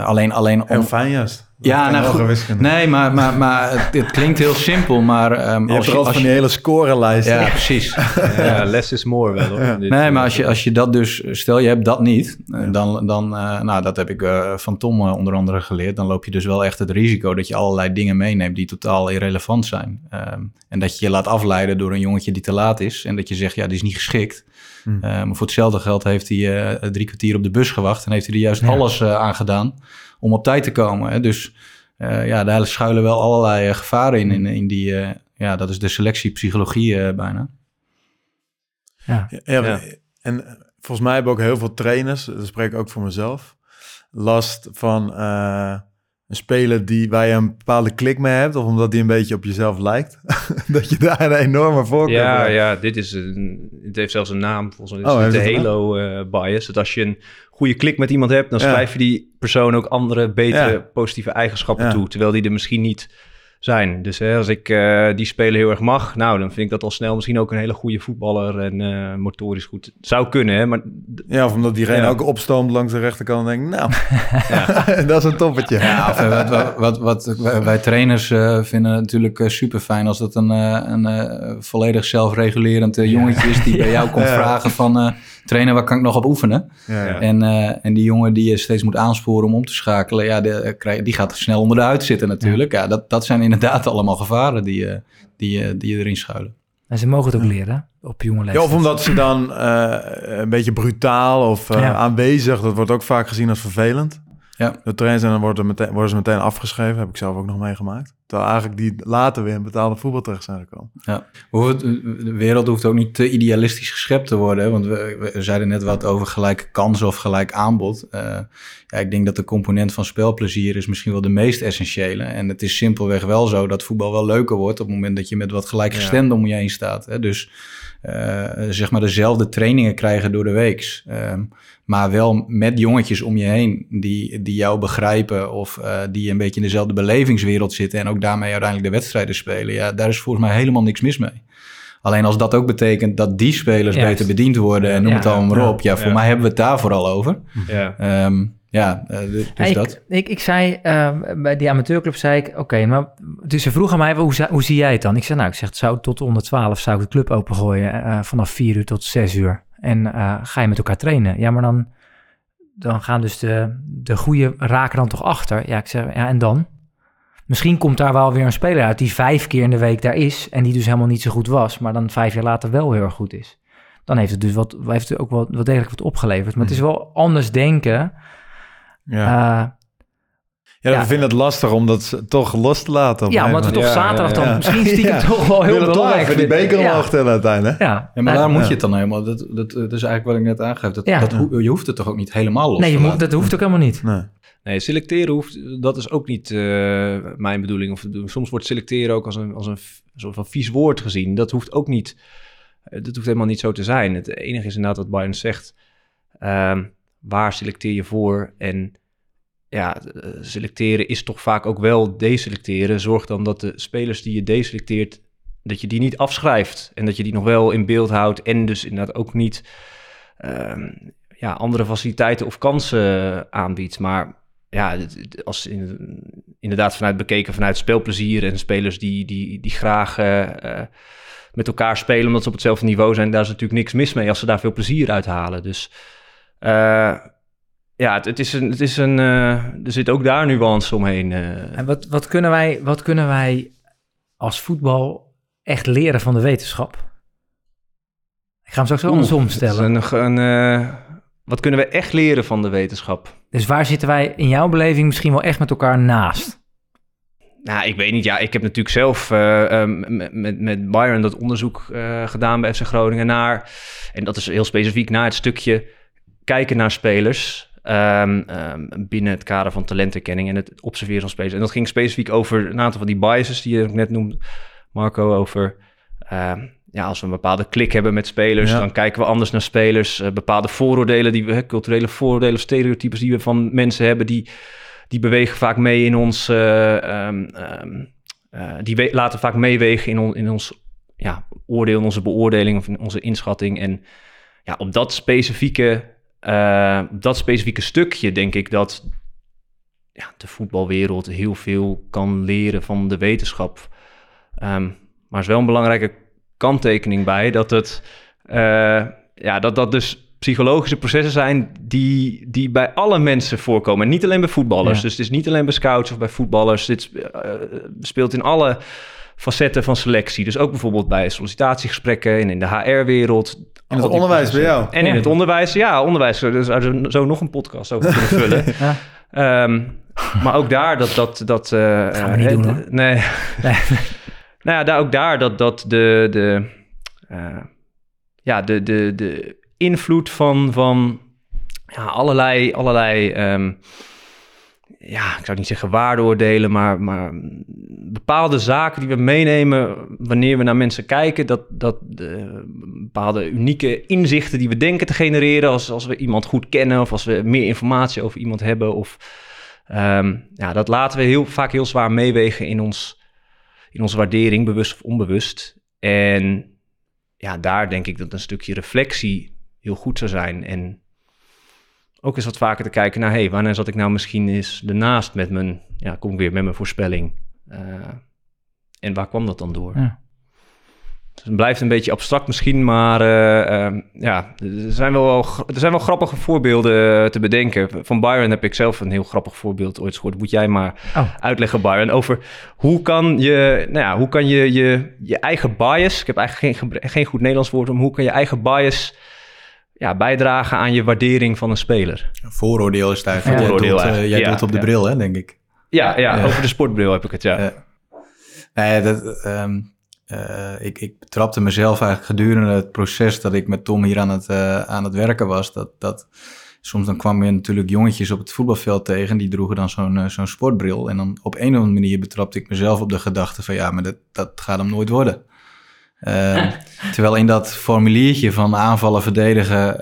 alleen, alleen om... Heel fijn juist. Ja, nou goed. Nee, maar, maar, maar het, het, klinkt heel simpel, maar... Um, je als hebt je, als van die hele scorelijst. Ja, precies. ja, less is more wel. Hoor, nee, maar als je, als je dat dus... Stel, je hebt dat niet, dan... dan uh, nou, dat heb ik uh, van Tom uh, onder andere geleerd. Dan loop je dus wel echt het risico dat je allerlei dingen meeneemt die totaal irrelevant zijn. Um, en dat je je laat afleiden door een jongetje die te laat is. En dat je zegt, ja, die is niet geschikt. Hmm. maar voor hetzelfde geld heeft hij drie kwartier op de bus gewacht... en heeft hij er juist ja. alles aan gedaan om op tijd te komen. Hè? Dus uh, ja, daar schuilen wel allerlei uh, gevaren in, in, in die, uh, ja, dat is de selectiepsychologie bijna. Ja. Ja, ja, en volgens mij hebben ook heel veel trainers, dat spreek ik ook voor mezelf, last van een speler die, waar je een bepaalde klik mee hebt, of omdat die een beetje op jezelf lijkt, dat je daar een enorme voorkeur ja, hebt. Ja, dit is een, het heeft zelfs een naam, volgens mij is oh, de Halo uh, bias. Dat als je een goede klik met iemand hebt, dan schrijf je die persoon ook andere, betere, ja. positieve eigenschappen toe, terwijl die er misschien niet zijn. Dus hè, als ik uh, die speler heel erg mag, nou, dan vind ik dat al snel misschien ook een hele goede voetballer en uh, motorisch goed zou kunnen. Hè, maar, ja, of omdat diegene ja. ook opstoomt langs de rechterkant en denkt, nou, ja. dat is een toppetje. Ja, of, uh, wat, wat, wat, wij trainers vinden natuurlijk super fijn als dat een, een volledig zelfregulerend jongetje is die bij jou komt vragen van trainer, waar kan ik nog op oefenen? Ja, ja. En, uh, en die jongen die je steeds moet aansporen om om te schakelen, ja, die, die gaat snel onder de huid zitten natuurlijk. Ja, dat, dat zijn inderdaad allemaal gevaren die, uh, die, die erin schuilen. En ze mogen het ook leren op jonge leeftijd. Ja, of omdat ze dan uh, een beetje brutaal of aanwezig, dat wordt ook vaak gezien als vervelend. Ja. De trainers en dan worden, meteen, worden ze meteen afgeschreven. Heb ik zelf ook nog meegemaakt. Terwijl eigenlijk die later weer in betaalde voetbal terecht zijn gekomen. Ja. De wereld hoeft ook niet te idealistisch geschept te worden. Want we, we zeiden net wat over gelijke kansen of gelijk aanbod. Uh, ja, ik denk dat de component van spelplezier is misschien wel de meest essentiële. En het is simpelweg wel zo dat voetbal wel leuker wordt... op het moment dat je met wat gelijkgestemden ja. om je heen staat. Hè? Dus uh, zeg maar dezelfde trainingen krijgen door de weeks. Um, maar wel met jongetjes om je heen die, die jou begrijpen of uh, die een beetje in dezelfde belevingswereld zitten en ook daarmee uiteindelijk de wedstrijden spelen. Ja, daar is volgens mij helemaal niks mis mee. Alleen als dat ook betekent dat die spelers beter bediend worden en noem ja, het allemaal maar op. Ja, voor mij hebben we het daar vooral over. Ja. Um, ja, uh, dus ik, dat. Ik, ik zei, uh, bij die amateurclub zei ik, oké, okay, maar dus ze vroegen mij, hoe, hoe zie jij het dan? Ik zei, nou, ik zeg, zou tot onder 12 zou ik de club opengooien, uh, vanaf 4 uur tot 6 uur. En uh, ga je met elkaar trainen? Ja, maar dan, dan gaan dus de, de goede raken dan toch achter. Ja, ik zeg, ja, en dan? Misschien komt daar wel weer een speler uit die vijf keer in de week daar is en die dus helemaal niet zo goed was, maar dan vijf jaar later wel heel erg goed is. Dan heeft het dus wat, heeft het ook wel, wat degelijk wat opgeleverd. Maar het is wel anders denken. Ja. Uh, ja, we vinden het lastig om dat toch los te laten. Ja, omdat we toch zaterdag dan misschien stiekem toch wel heel belangrijk vinden. die beker omhoog tellen uiteindelijk. Ja. ja, maar daar moet je het dan helemaal. Dat, dat, dat is eigenlijk wat ik net aangeef. Dat, dat, je hoeft het toch ook niet helemaal los nee, te laten? Nee, dat hoeft ook helemaal niet. Nee. Nee, selecteren hoeft, dat is ook niet uh, mijn bedoeling. Of, soms wordt selecteren ook als een, als een soort van vies woord gezien. Dat hoeft ook niet, dat hoeft helemaal niet zo te zijn. Het enige is inderdaad wat Bayern zegt. Uh, waar selecteer je voor en ja, selecteren is toch vaak ook wel deselecteren. Zorg dan dat de spelers die je deselecteert, dat je die niet afschrijft. En dat je die nog wel in beeld houdt. En dus inderdaad ook niet uh, ja, andere faciliteiten of kansen aanbiedt. Maar ja, als in, inderdaad vanuit bekeken vanuit spelplezier en spelers die, die, die graag uh, met elkaar spelen omdat ze op hetzelfde niveau zijn, daar is natuurlijk niks mis mee als ze daar veel plezier uit halen. Dus ja, het, het, is een, het is een, uh, er zit ook daar nuance omheen. Uh. En wat, wat, kunnen wij, wat kunnen wij als voetbal echt leren van de wetenschap? Ik ga hem straks wel andersom stellen. Een, een, uh, wat kunnen we echt leren van de wetenschap? Dus waar zitten wij in jouw beleving misschien wel echt met elkaar naast? Nou, ik weet niet. Ja, ik heb natuurlijk zelf uh, met, met, met Byron dat onderzoek uh, gedaan bij FC Groningen naar... en dat is heel specifiek naar het stukje kijken naar spelers... Um, um, binnen het kader van talentenkenning en het observeren van spelers. En dat ging specifiek over een aantal van die biases die je net noemde, Marco, over... Uh, ja, als we een bepaalde klik hebben met spelers, ja. dan kijken we anders naar spelers. Uh, bepaalde vooroordelen, die we, culturele vooroordelen, stereotypes die we van mensen hebben, die, die bewegen vaak mee in ons. Uh, um, uh, die laten vaak meewegen in, on, in ons ja, oordeel, in onze beoordeling of in onze inschatting. En ja, op dat specifieke, dat specifieke stukje denk ik dat ja, de voetbalwereld heel veel kan leren van de wetenschap. Um, maar is wel een belangrijke kanttekening bij dat het uh, ja, dat dat dus psychologische processen zijn die, die bij alle mensen voorkomen. En niet alleen bij voetballers. Ja. Dus het is niet alleen bij scouts of bij voetballers. Dit uh, speelt in alle facetten van selectie. Dus ook bijvoorbeeld bij sollicitatiegesprekken en in de HR-wereld. In het onderwijs bij jou. En ja. in het onderwijs, ja, onderwijs. Dus zo nog een podcast over kunnen vullen. ja. um, maar ook daar dat... dat, dat uh, Gaan we niet doen, hoor. Nee. nee. Nou ja, daar, ook daar dat, dat de, de, uh, ja, de, de, de invloed van, van ja, allerlei, allerlei um, ja, ik zou niet zeggen waardeoordelen, maar, maar bepaalde zaken die we meenemen wanneer we naar mensen kijken, dat, dat de, bepaalde unieke inzichten die we denken te genereren als, als we iemand goed kennen of als we meer informatie over iemand hebben, of um, ja, dat laten we heel vaak heel zwaar meewegen in ons in onze waardering, bewust of onbewust. En ja, daar denk ik dat een stukje reflectie heel goed zou zijn. En ook eens wat vaker te kijken naar, hey, wanneer zat ik nou misschien eens ernaast met mijn, ja, kom ik weer met mijn voorspelling. Uh, en waar kwam dat dan door? Ja. Dus het blijft een beetje abstract misschien, maar uh, uh, ja, er zijn, wel, er zijn wel grappige voorbeelden te bedenken. Van Byron heb ik zelf een heel grappig voorbeeld ooit gehoord. Moet jij maar oh. uitleggen, Byron, over hoe kan je, nou ja, hoe kan je, je je eigen bias, ik heb eigenlijk geen, geen goed Nederlands woord om, hoe kan je eigen bias ja, bijdragen aan je waardering van een speler? Vooroordeel is daar. Ja. Vooroordeel, jij doet, uh, jij ja, doet op de ja. bril, hè, denk ik. Ja, ja, over de sportbril heb ik het, ja. Nee, dat... Um... Uh, ik, ik betrapte mezelf eigenlijk gedurende het proces dat ik met Tom hier aan het, uh, aan het werken was. Dat, dat, soms dan kwam je natuurlijk jongetjes op het voetbalveld tegen. Die droegen dan zo'n uh, zo'n sportbril. En dan op een of andere manier betrapte ik mezelf op de gedachte van... ja, maar dat, dat gaat hem nooit worden. terwijl in dat formuliertje van aanvallen, verdedigen,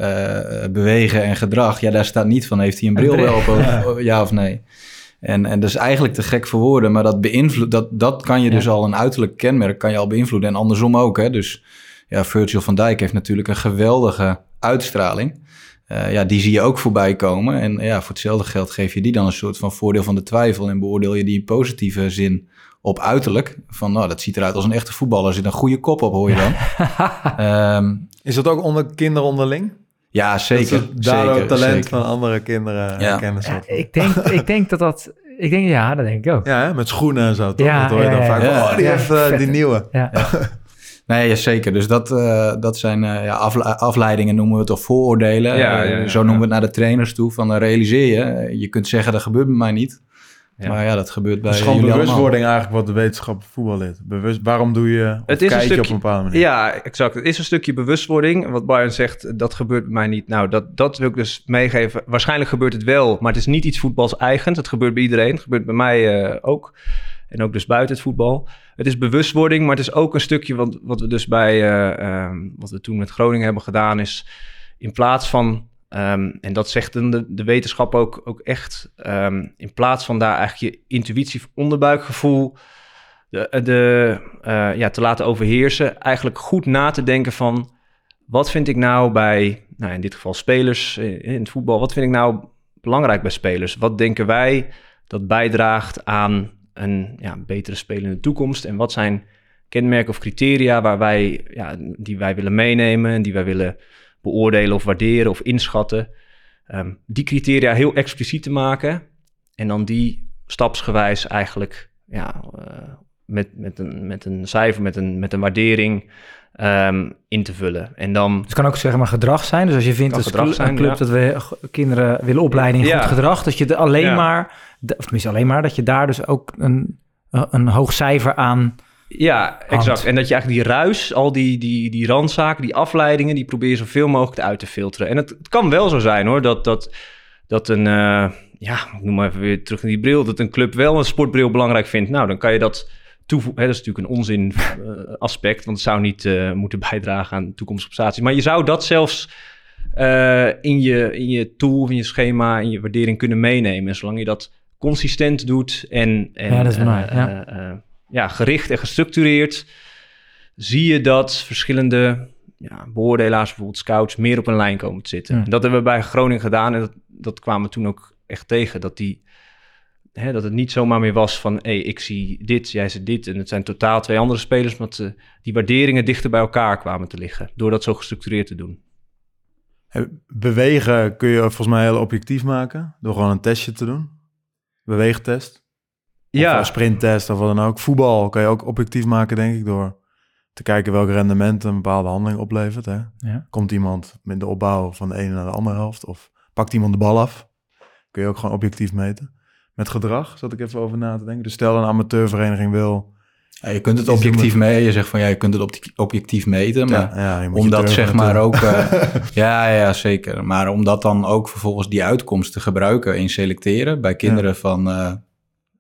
bewegen en gedrag... ja, daar staat niet van heeft hij een bril wel op, ja of nee. En, en dat is eigenlijk te gek voor woorden, maar dat beïnvloedt, dat, dat kan je ja. dus al een uiterlijk kenmerk, kan je al beïnvloeden. En andersom ook, hè. Dus ja, Virgil van Dijk heeft natuurlijk een geweldige uitstraling. Uh, ja, die zie je ook voorbij komen. En ja, voor hetzelfde geld geef je die dan een soort van voordeel van de twijfel en beoordeel je die in positieve zin op uiterlijk. Van, nou, dat ziet eruit als een echte voetballer. Er zit een goede kop op, hoor je dan. um, is dat ook onder kinderen onderling? Ja, zeker. Dat daar zeker, ook talent zeker. van andere kinderen Ja. kennis Ja, op. ik, denk, ik denk dat dat... Ik denk, ja, dat denk ik ook. Ja, hè, met schoenen en zo. Toch? Ja, dat hoor je ja, dan ja, vaak. oh, die Ja, heeft eh, vet, die nieuwe. Ja. Nee, ja, zeker. Dus dat, eh, dat zijn eh, ja, afle- afleidingen, noemen we het, of vooroordelen. Ja, Eh, ja, ja, zo noemen we het naar de trainers toe. Van eh, realiseer je, eh, je kunt zeggen dat gebeurt bij mij niet. Ja. Maar ja, dat gebeurt bij Het is gewoon bewustwording eigenlijk wat de wetenschap voetbal is. Bewust, waarom doe je, of Het is een kijk je stukje- op een bepaalde manier? Ja, exact. Het is een stukje bewustwording. Wat Byron zegt, dat gebeurt bij mij niet. Nou, dat, dat wil ik dus meegeven. Waarschijnlijk gebeurt het wel, maar het is niet iets voetbals eigens. Het gebeurt bij iedereen. Het gebeurt bij mij eh, ook. En ook dus buiten het voetbal. Het is bewustwording, maar het is ook een stukje wat, wat we dus bij, eh, ehm, wat we toen met Groningen hebben gedaan, is in plaats van, ehm, en dat zegt de, de wetenschap ook, ook echt, ehm, in plaats van daar eigenlijk je intuïtie, onderbuikgevoel de, de, eh, ja, te laten overheersen, eigenlijk goed na te denken van, wat vind ik nou bij, nou in dit geval spelers eh, in het voetbal, wat vind ik nou belangrijk bij spelers? Wat denken wij dat bijdraagt aan een ja, betere speler in de toekomst? En wat zijn kenmerken of criteria waar wij, ja, die wij willen meenemen en die wij willen beoordelen of waarderen of inschatten? Ehm, die criteria heel expliciet te maken en dan die stapsgewijs eigenlijk ja, eh, met, met, een, met een cijfer, met een, met een waardering ehm, in te vullen. En dan... Dus het kan ook zeg maar gedrag zijn. Dus als je vindt als zijn, een club ja. dat we kinderen willen opleiden in Ja. goed gedrag, dat je alleen Ja. maar, of tenminste alleen maar, dat je daar dus ook een, een hoog cijfer aan. Ja, exact. En dat je eigenlijk die ruis, al die, die, die randzaken, die afleidingen, die probeer je zoveel mogelijk uit te filteren. En het, het kan wel zo zijn hoor, dat, dat, dat een, eh, ja, ik noem maar even weer terug naar die bril, dat een club wel een sportbril belangrijk vindt. Nou, dan kan je dat toevoegen. Dat is natuurlijk een onzin eh, aspect, want het zou niet eh, moeten bijdragen aan toekomstige prestaties. Maar je zou dat zelfs in, je, in je tool, in je schema, in je waardering kunnen meenemen. En zolang je dat consistent doet en, en Ja, dat is belangrijk, ja. Ja, gericht en gestructureerd, zie je dat verschillende ja, beoordelaars, bijvoorbeeld scouts, meer op een lijn komen te zitten. Ja. En dat hebben we bij Groningen gedaan en dat, dat kwamen we toen ook echt tegen. Dat, die, hè, dat het niet zomaar meer was van, hé, ik zie dit, jij ziet dit. En het zijn totaal twee andere spelers, maar dat, eh, die waarderingen dichter bij elkaar kwamen te liggen. Door dat zo gestructureerd te doen. Hey, Bewegen kun je volgens mij heel objectief maken. Door gewoon een testje te doen. Beweegtest. Of Ja, een sprinttest of wat dan ook. Voetbal kan je ook objectief maken, denk ik. Door te kijken welk rendement een bepaalde handeling oplevert. Hè? Ja. Komt iemand met de opbouw van de ene naar de andere helft? Of pakt iemand de bal af? Kun je ook gewoon objectief meten. Met gedrag zat ik even over na te denken. Dus stel een amateurvereniging wil... Ja, je kunt het objectief met- meten. Je zegt van ja, je kunt het obje- objectief meten. Maar ja, ja, je moet je omdat zeg maar ook... eh, ja, ja, zeker. Maar om dat dan ook vervolgens die uitkomst te gebruiken in selecteren... bij kinderen van eh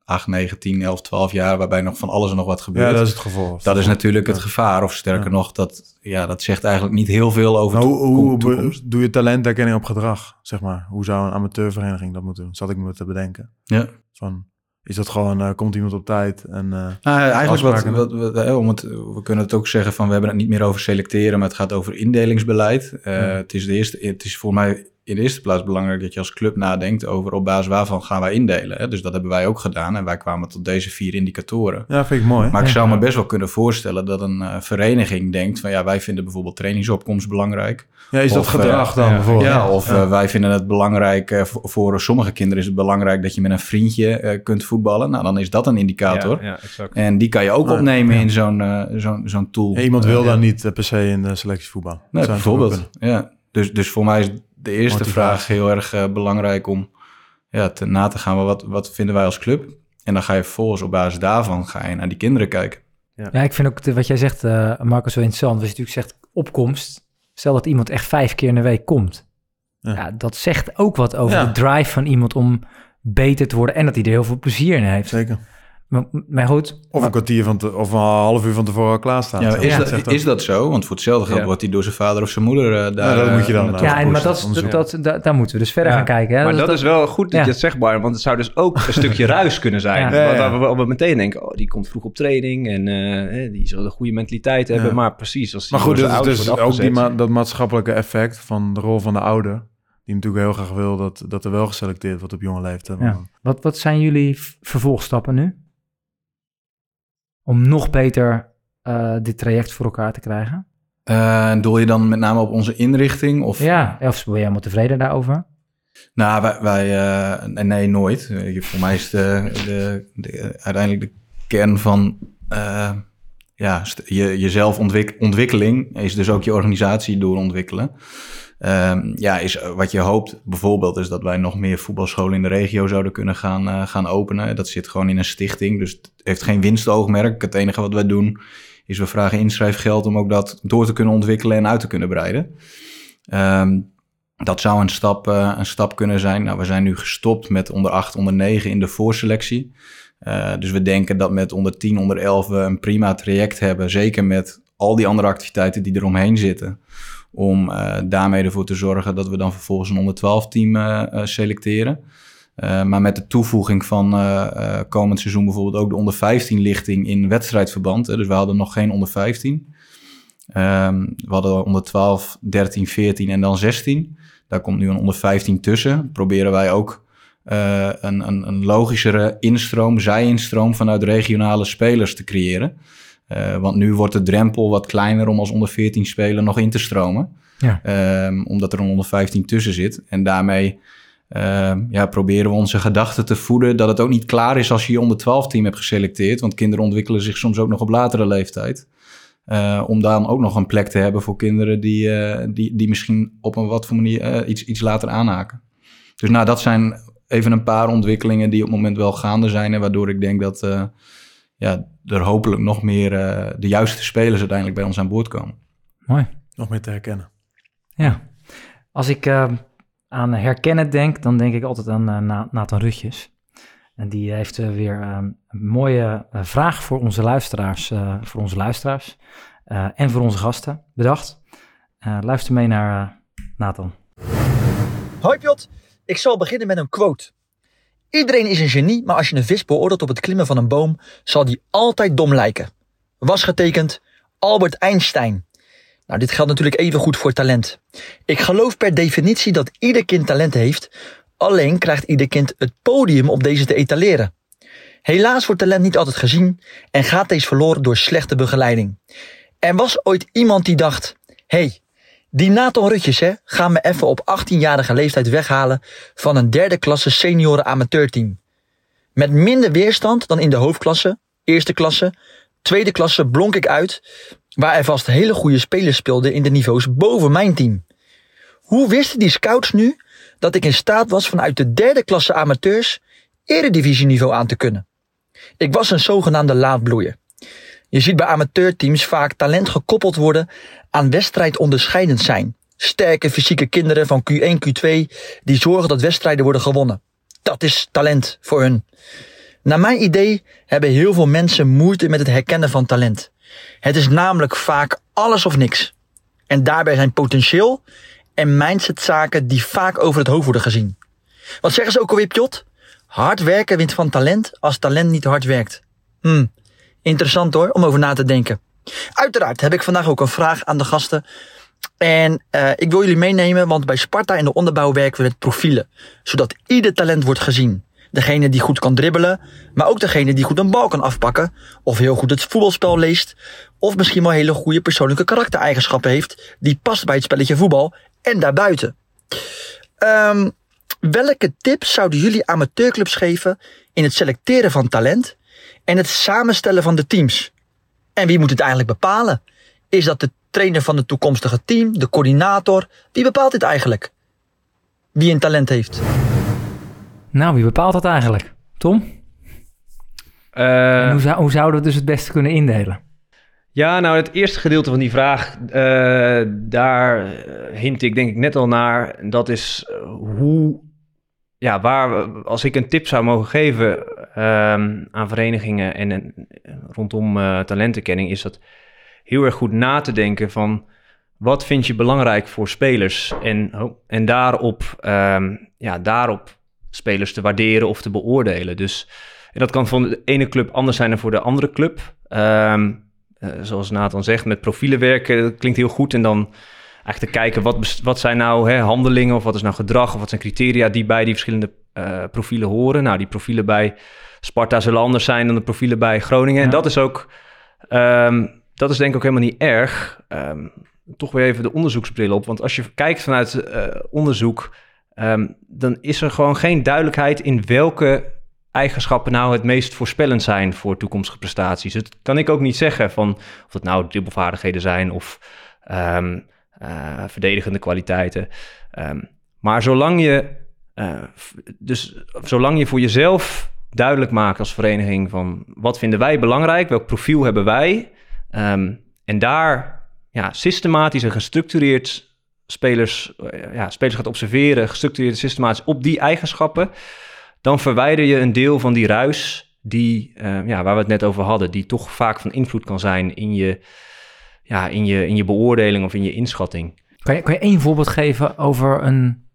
8, 9, 10, 11, 12 jaar... waarbij nog van alles en nog wat gebeurt. Ja, dat is het gevolg. Dat is natuurlijk het gevaar. Of sterker Ja. nog, dat, ja, dat zegt eigenlijk niet heel veel over de hoe, hoe doe je talenterkenning op gedrag, zeg maar? Hoe zou een amateurvereniging dat moeten doen? Zat ik me te bedenken. Ja. Van, is dat gewoon, eh, komt iemand op tijd en... eh, Nou, eigenlijk wat, wat, wat- hè, om het, we kunnen het ook zeggen van we hebben het niet meer over selecteren, maar het gaat over indelingsbeleid. Eh, Ja. het, is de eerste, het is voor mij in de eerste plaats belangrijk dat je als club nadenkt over op basis waarvan gaan wij indelen. Hè? Dus dat hebben wij ook gedaan en wij kwamen tot deze vier indicatoren. ja, vind ik mooi. Maar ik Ja. zou me best wel kunnen voorstellen dat een eh, vereniging denkt van ja, wij vinden bijvoorbeeld trainingsopkomst belangrijk. ja, is dat of, eh, gedrag dan ja, bijvoorbeeld? Ja, of Ja. eh, wij vinden het belangrijk, voor, sommige kinderen is het belangrijk dat je met een vriendje kunt voetballen. Nou, dan is dat een indicator. Ja, ja, exact. En die kan je ook opnemen ja. in zo'n zo'n zo'n tool. Ja, iemand wil dan ja. niet per se in de selectie voetbal. Nee, bijvoorbeeld. Ja. Dus, dus voor mij is de eerste Motivatie. vraag heel erg eh, belangrijk om ja, te, na te gaan. wel Wat, wat vinden wij als club? En dan ga je vervolgens op basis daarvan ga je naar die kinderen kijken. Ja, ik vind ook de- wat jij zegt, eh Marcus, zo interessant. Als je natuurlijk zegt opkomst. Stel dat iemand echt vijf keer in de week komt. Ja. Ja, dat zegt ook wat over Ja. de drive van iemand om beter te worden. En dat hij er heel veel plezier in heeft. Zeker. Maar, maar goed, Of een kwartier van te, of een half uur van tevoren al klaarstaan. Ja, is, Ja. dat, is dat zo? Want voor hetzelfde geld Ja. wordt hij door zijn vader of zijn moeder eh, daar... dat moet je dan, eh, eh, naartoe ja, en, maar dat, dat, dat, daar moeten we dus verder Ja, gaan kijken. Hè? Maar dat, is wel goed dat ja. je het zegt, Bar, want het zou dus ook een stukje ruis kunnen zijn. Ja. Ja, Want ja. waar we, we meteen denken, oh, die komt vroeg op training en eh, hè, die zal de goede mentaliteit hebben. Ja. Maar precies, als die Maar goed, dus, dus ook die ma- dat maatschappelijke effect van de rol van de ouder. Die natuurlijk heel graag wil dat, dat er wel geselecteerd wordt op jonge leeftijd. Ja. Wat, wat zijn jullie vervolgstappen nu? Om nog beter eh, dit traject voor elkaar te krijgen? En doel je dan met name op onze inrichting? Of, Ja, of ben je helemaal tevreden daarover? Nou, wij, wij eh, nee, nooit. Voor mij is de, de, de, uiteindelijk de kern van ja, je, jezelf ontwik- ontwikkeling is dus ook je organisatie doorontwikkelen. Ehm, ja, is eh, wat je hoopt bijvoorbeeld is dat wij nog meer voetbalscholen in de regio zouden kunnen gaan, eh, gaan openen. Dat zit gewoon in een stichting, dus het heeft geen winstoogmerk. Het enige wat wij doen is we vragen inschrijfgeld om ook dat door te kunnen ontwikkelen en uit te kunnen breiden. Ehm, dat zou een stap, eh, een stap kunnen zijn. Nou, we zijn nu gestopt met onder 8, onder 9 in de voorselectie. Eh, dus we denken dat met onder 10, onder 11 we een prima traject hebben. Zeker met al die andere activiteiten die eromheen zitten. Om eh, daarmee ervoor te zorgen dat we dan vervolgens een onder 12 team eh, eh, selecteren. Maar met de toevoeging van komend seizoen bijvoorbeeld ook de onder 15 lichting in wedstrijdverband. Dus we hadden nog geen onder 15. Ehm, we hadden onder 12, 13, 14 en dan 16. Daar komt nu een onder 15 tussen. Proberen wij ook een, een, een logischere instroom, zij-instroom vanuit regionale spelers te creëren. Eh, want nu wordt de drempel wat kleiner om als onder 14 speler nog in te stromen. Ja. Ehm, omdat er een onder 15 tussen zit. En daarmee ehm, ja, proberen we onze gedachten te voeden dat het ook niet klaar is als je je onder 12 team hebt geselecteerd. Want kinderen ontwikkelen zich soms ook nog op latere leeftijd. Uh, om dan ook nog een plek te hebben voor kinderen die, uh, die, die misschien op een wat voor manier iets, iets later aanhaken. Dus nou, dat zijn even een paar ontwikkelingen die op het moment wel gaande zijn. En waardoor ik denk dat ja, er hopelijk nog meer de juiste spelers uiteindelijk bij ons aan boord komen. Mooi. Nog meer te herkennen. Ja. Als ik aan herkennen denk, dan denk ik altijd aan Nathan Rutjes. En die heeft weer een mooie vraag voor onze luisteraars. voor onze luisteraars. Uh, en voor onze gasten bedacht. Uh, luister mee naar uh, Nathan. Hoi Piot, ik zal beginnen met een quote. Iedereen is een genie, maar als je een vis beoordeelt op het klimmen van een boom, zal die altijd dom lijken. Was getekend Albert Einstein. Nou, dit geldt natuurlijk even goed voor talent. Ik geloof per definitie dat ieder kind talent heeft, alleen krijgt ieder kind het podium om deze te etaleren. Helaas wordt talent niet altijd gezien en gaat deze verloren door slechte begeleiding. Er was ooit iemand die dacht, hey, die Nathan Rutjes hè, gaan me even op 18-jarige leeftijd weghalen van een derde klasse senioren amateurteam. Met minder weerstand dan in de hoofdklasse, eerste klasse, tweede klasse blonk ik uit, waar er vast hele goede spelers speelden in de niveaus boven mijn team. Hoe wisten die scouts nu dat ik in staat was vanuit de derde klasse amateurs eredivisieniveau aan te kunnen? Ik was een zogenaamde laadbloeier. Je ziet bij amateurteams vaak talent gekoppeld worden aan wedstrijd onderscheidend zijn. Sterke fysieke kinderen van Q1, Q2 die zorgen dat wedstrijden worden gewonnen. Dat is talent voor hun. Naar mijn idee hebben heel veel mensen moeite met het herkennen van talent. Het is namelijk vaak alles of niks. En daarbij zijn potentieel en mindset zaken die vaak over het hoofd worden gezien. Wat zeggen ze ook alweer, Pjot? Hard werken wint van talent als talent niet hard werkt. Hmm, Interessant hoor, om over na te denken. Uiteraard heb ik vandaag ook een vraag aan de gasten. En uh, ik wil jullie meenemen, want bij Sparta in de onderbouw werken we met profielen. Zodat ieder talent wordt gezien. Degene die goed kan dribbelen, maar ook degene die goed een bal kan afpakken. Of heel goed het voetbalspel leest. Of misschien wel hele goede persoonlijke karaktereigenschappen heeft. Die past bij het spelletje voetbal en daarbuiten. Um, welke tips zouden jullie amateurclubs geven in het selecteren van talent en het samenstellen van de teams. En wie moet het eigenlijk bepalen? Is dat de trainer van het toekomstige team, de coördinator? Wie bepaalt dit eigenlijk? Wie een talent heeft? Nou, wie bepaalt dat eigenlijk? Tom? Uh, hoe, zou, hoe zouden we het dus het beste kunnen indelen? Ja, nou, het eerste gedeelte van die vraag, uh, daar hint ik denk ik net al naar. Dat is hoe ja, waar, als ik een tip zou mogen geven um, aan verenigingen en, rondom uh, talentenkenning, is dat heel erg goed na te denken van wat vind je belangrijk voor spelers en, oh, en daarop, um, ja, daarop spelers te waarderen of te beoordelen. Dus en dat kan van de ene club anders zijn dan voor de andere club. Um, uh, zoals Nathan zegt, met profielen werken, dat klinkt heel goed en dan eigenlijk te kijken wat, wat zijn nou hè, handelingen of wat is nou gedrag of wat zijn criteria die bij die verschillende uh, profielen horen. Nou, die profielen bij Sparta zullen anders zijn dan de profielen bij Groningen. En dat is ook, um, dat is denk ik ook helemaal niet erg. Um, toch weer even de onderzoeksbril op. Want als je kijkt vanuit uh, onderzoek, um, dan is er gewoon geen duidelijkheid in welke eigenschappen nou het meest voorspellend zijn voor toekomstige prestaties. Dat kan ik ook niet zeggen van of het nou dribbelvaardigheden zijn of um, uh, verdedigende kwaliteiten. Um, maar zolang je, uh, dus zolang je voor jezelf duidelijk maakt als vereniging van wat vinden wij belangrijk, welk profiel hebben wij, um, en daar ja, systematisch en gestructureerd spelers, uh, ja, spelers gaat observeren, gestructureerd systematisch op die eigenschappen, dan verwijder je een deel van die ruis die, ja, waar we het net over hadden, die toch vaak van invloed kan zijn in je ja, in, je, in je beoordeling of in je inschatting. Kan je, kan je één voorbeeld geven over een,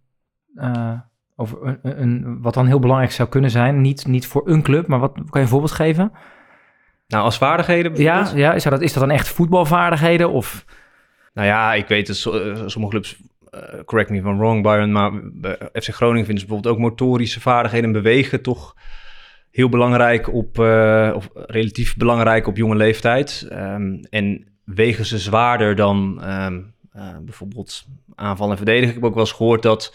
uh, over een, een, wat dan heel belangrijk zou kunnen zijn? Niet, niet voor een club, maar wat kan je een voorbeeld geven? Nou, als vaardigheden Ja, ja is, dat, is dat dan echt voetbalvaardigheden of... Nou ja, ik weet dat sommige clubs, uh, correct me if I'm wrong Byron, maar FC Groningen vinden ze bijvoorbeeld ook motorische vaardigheden en bewegen toch heel belangrijk op, uh, of relatief belangrijk op jonge leeftijd. Um, en wegen ze zwaarder dan um, uh, bijvoorbeeld aanval en verdedigen. Ik heb ook wel eens gehoord dat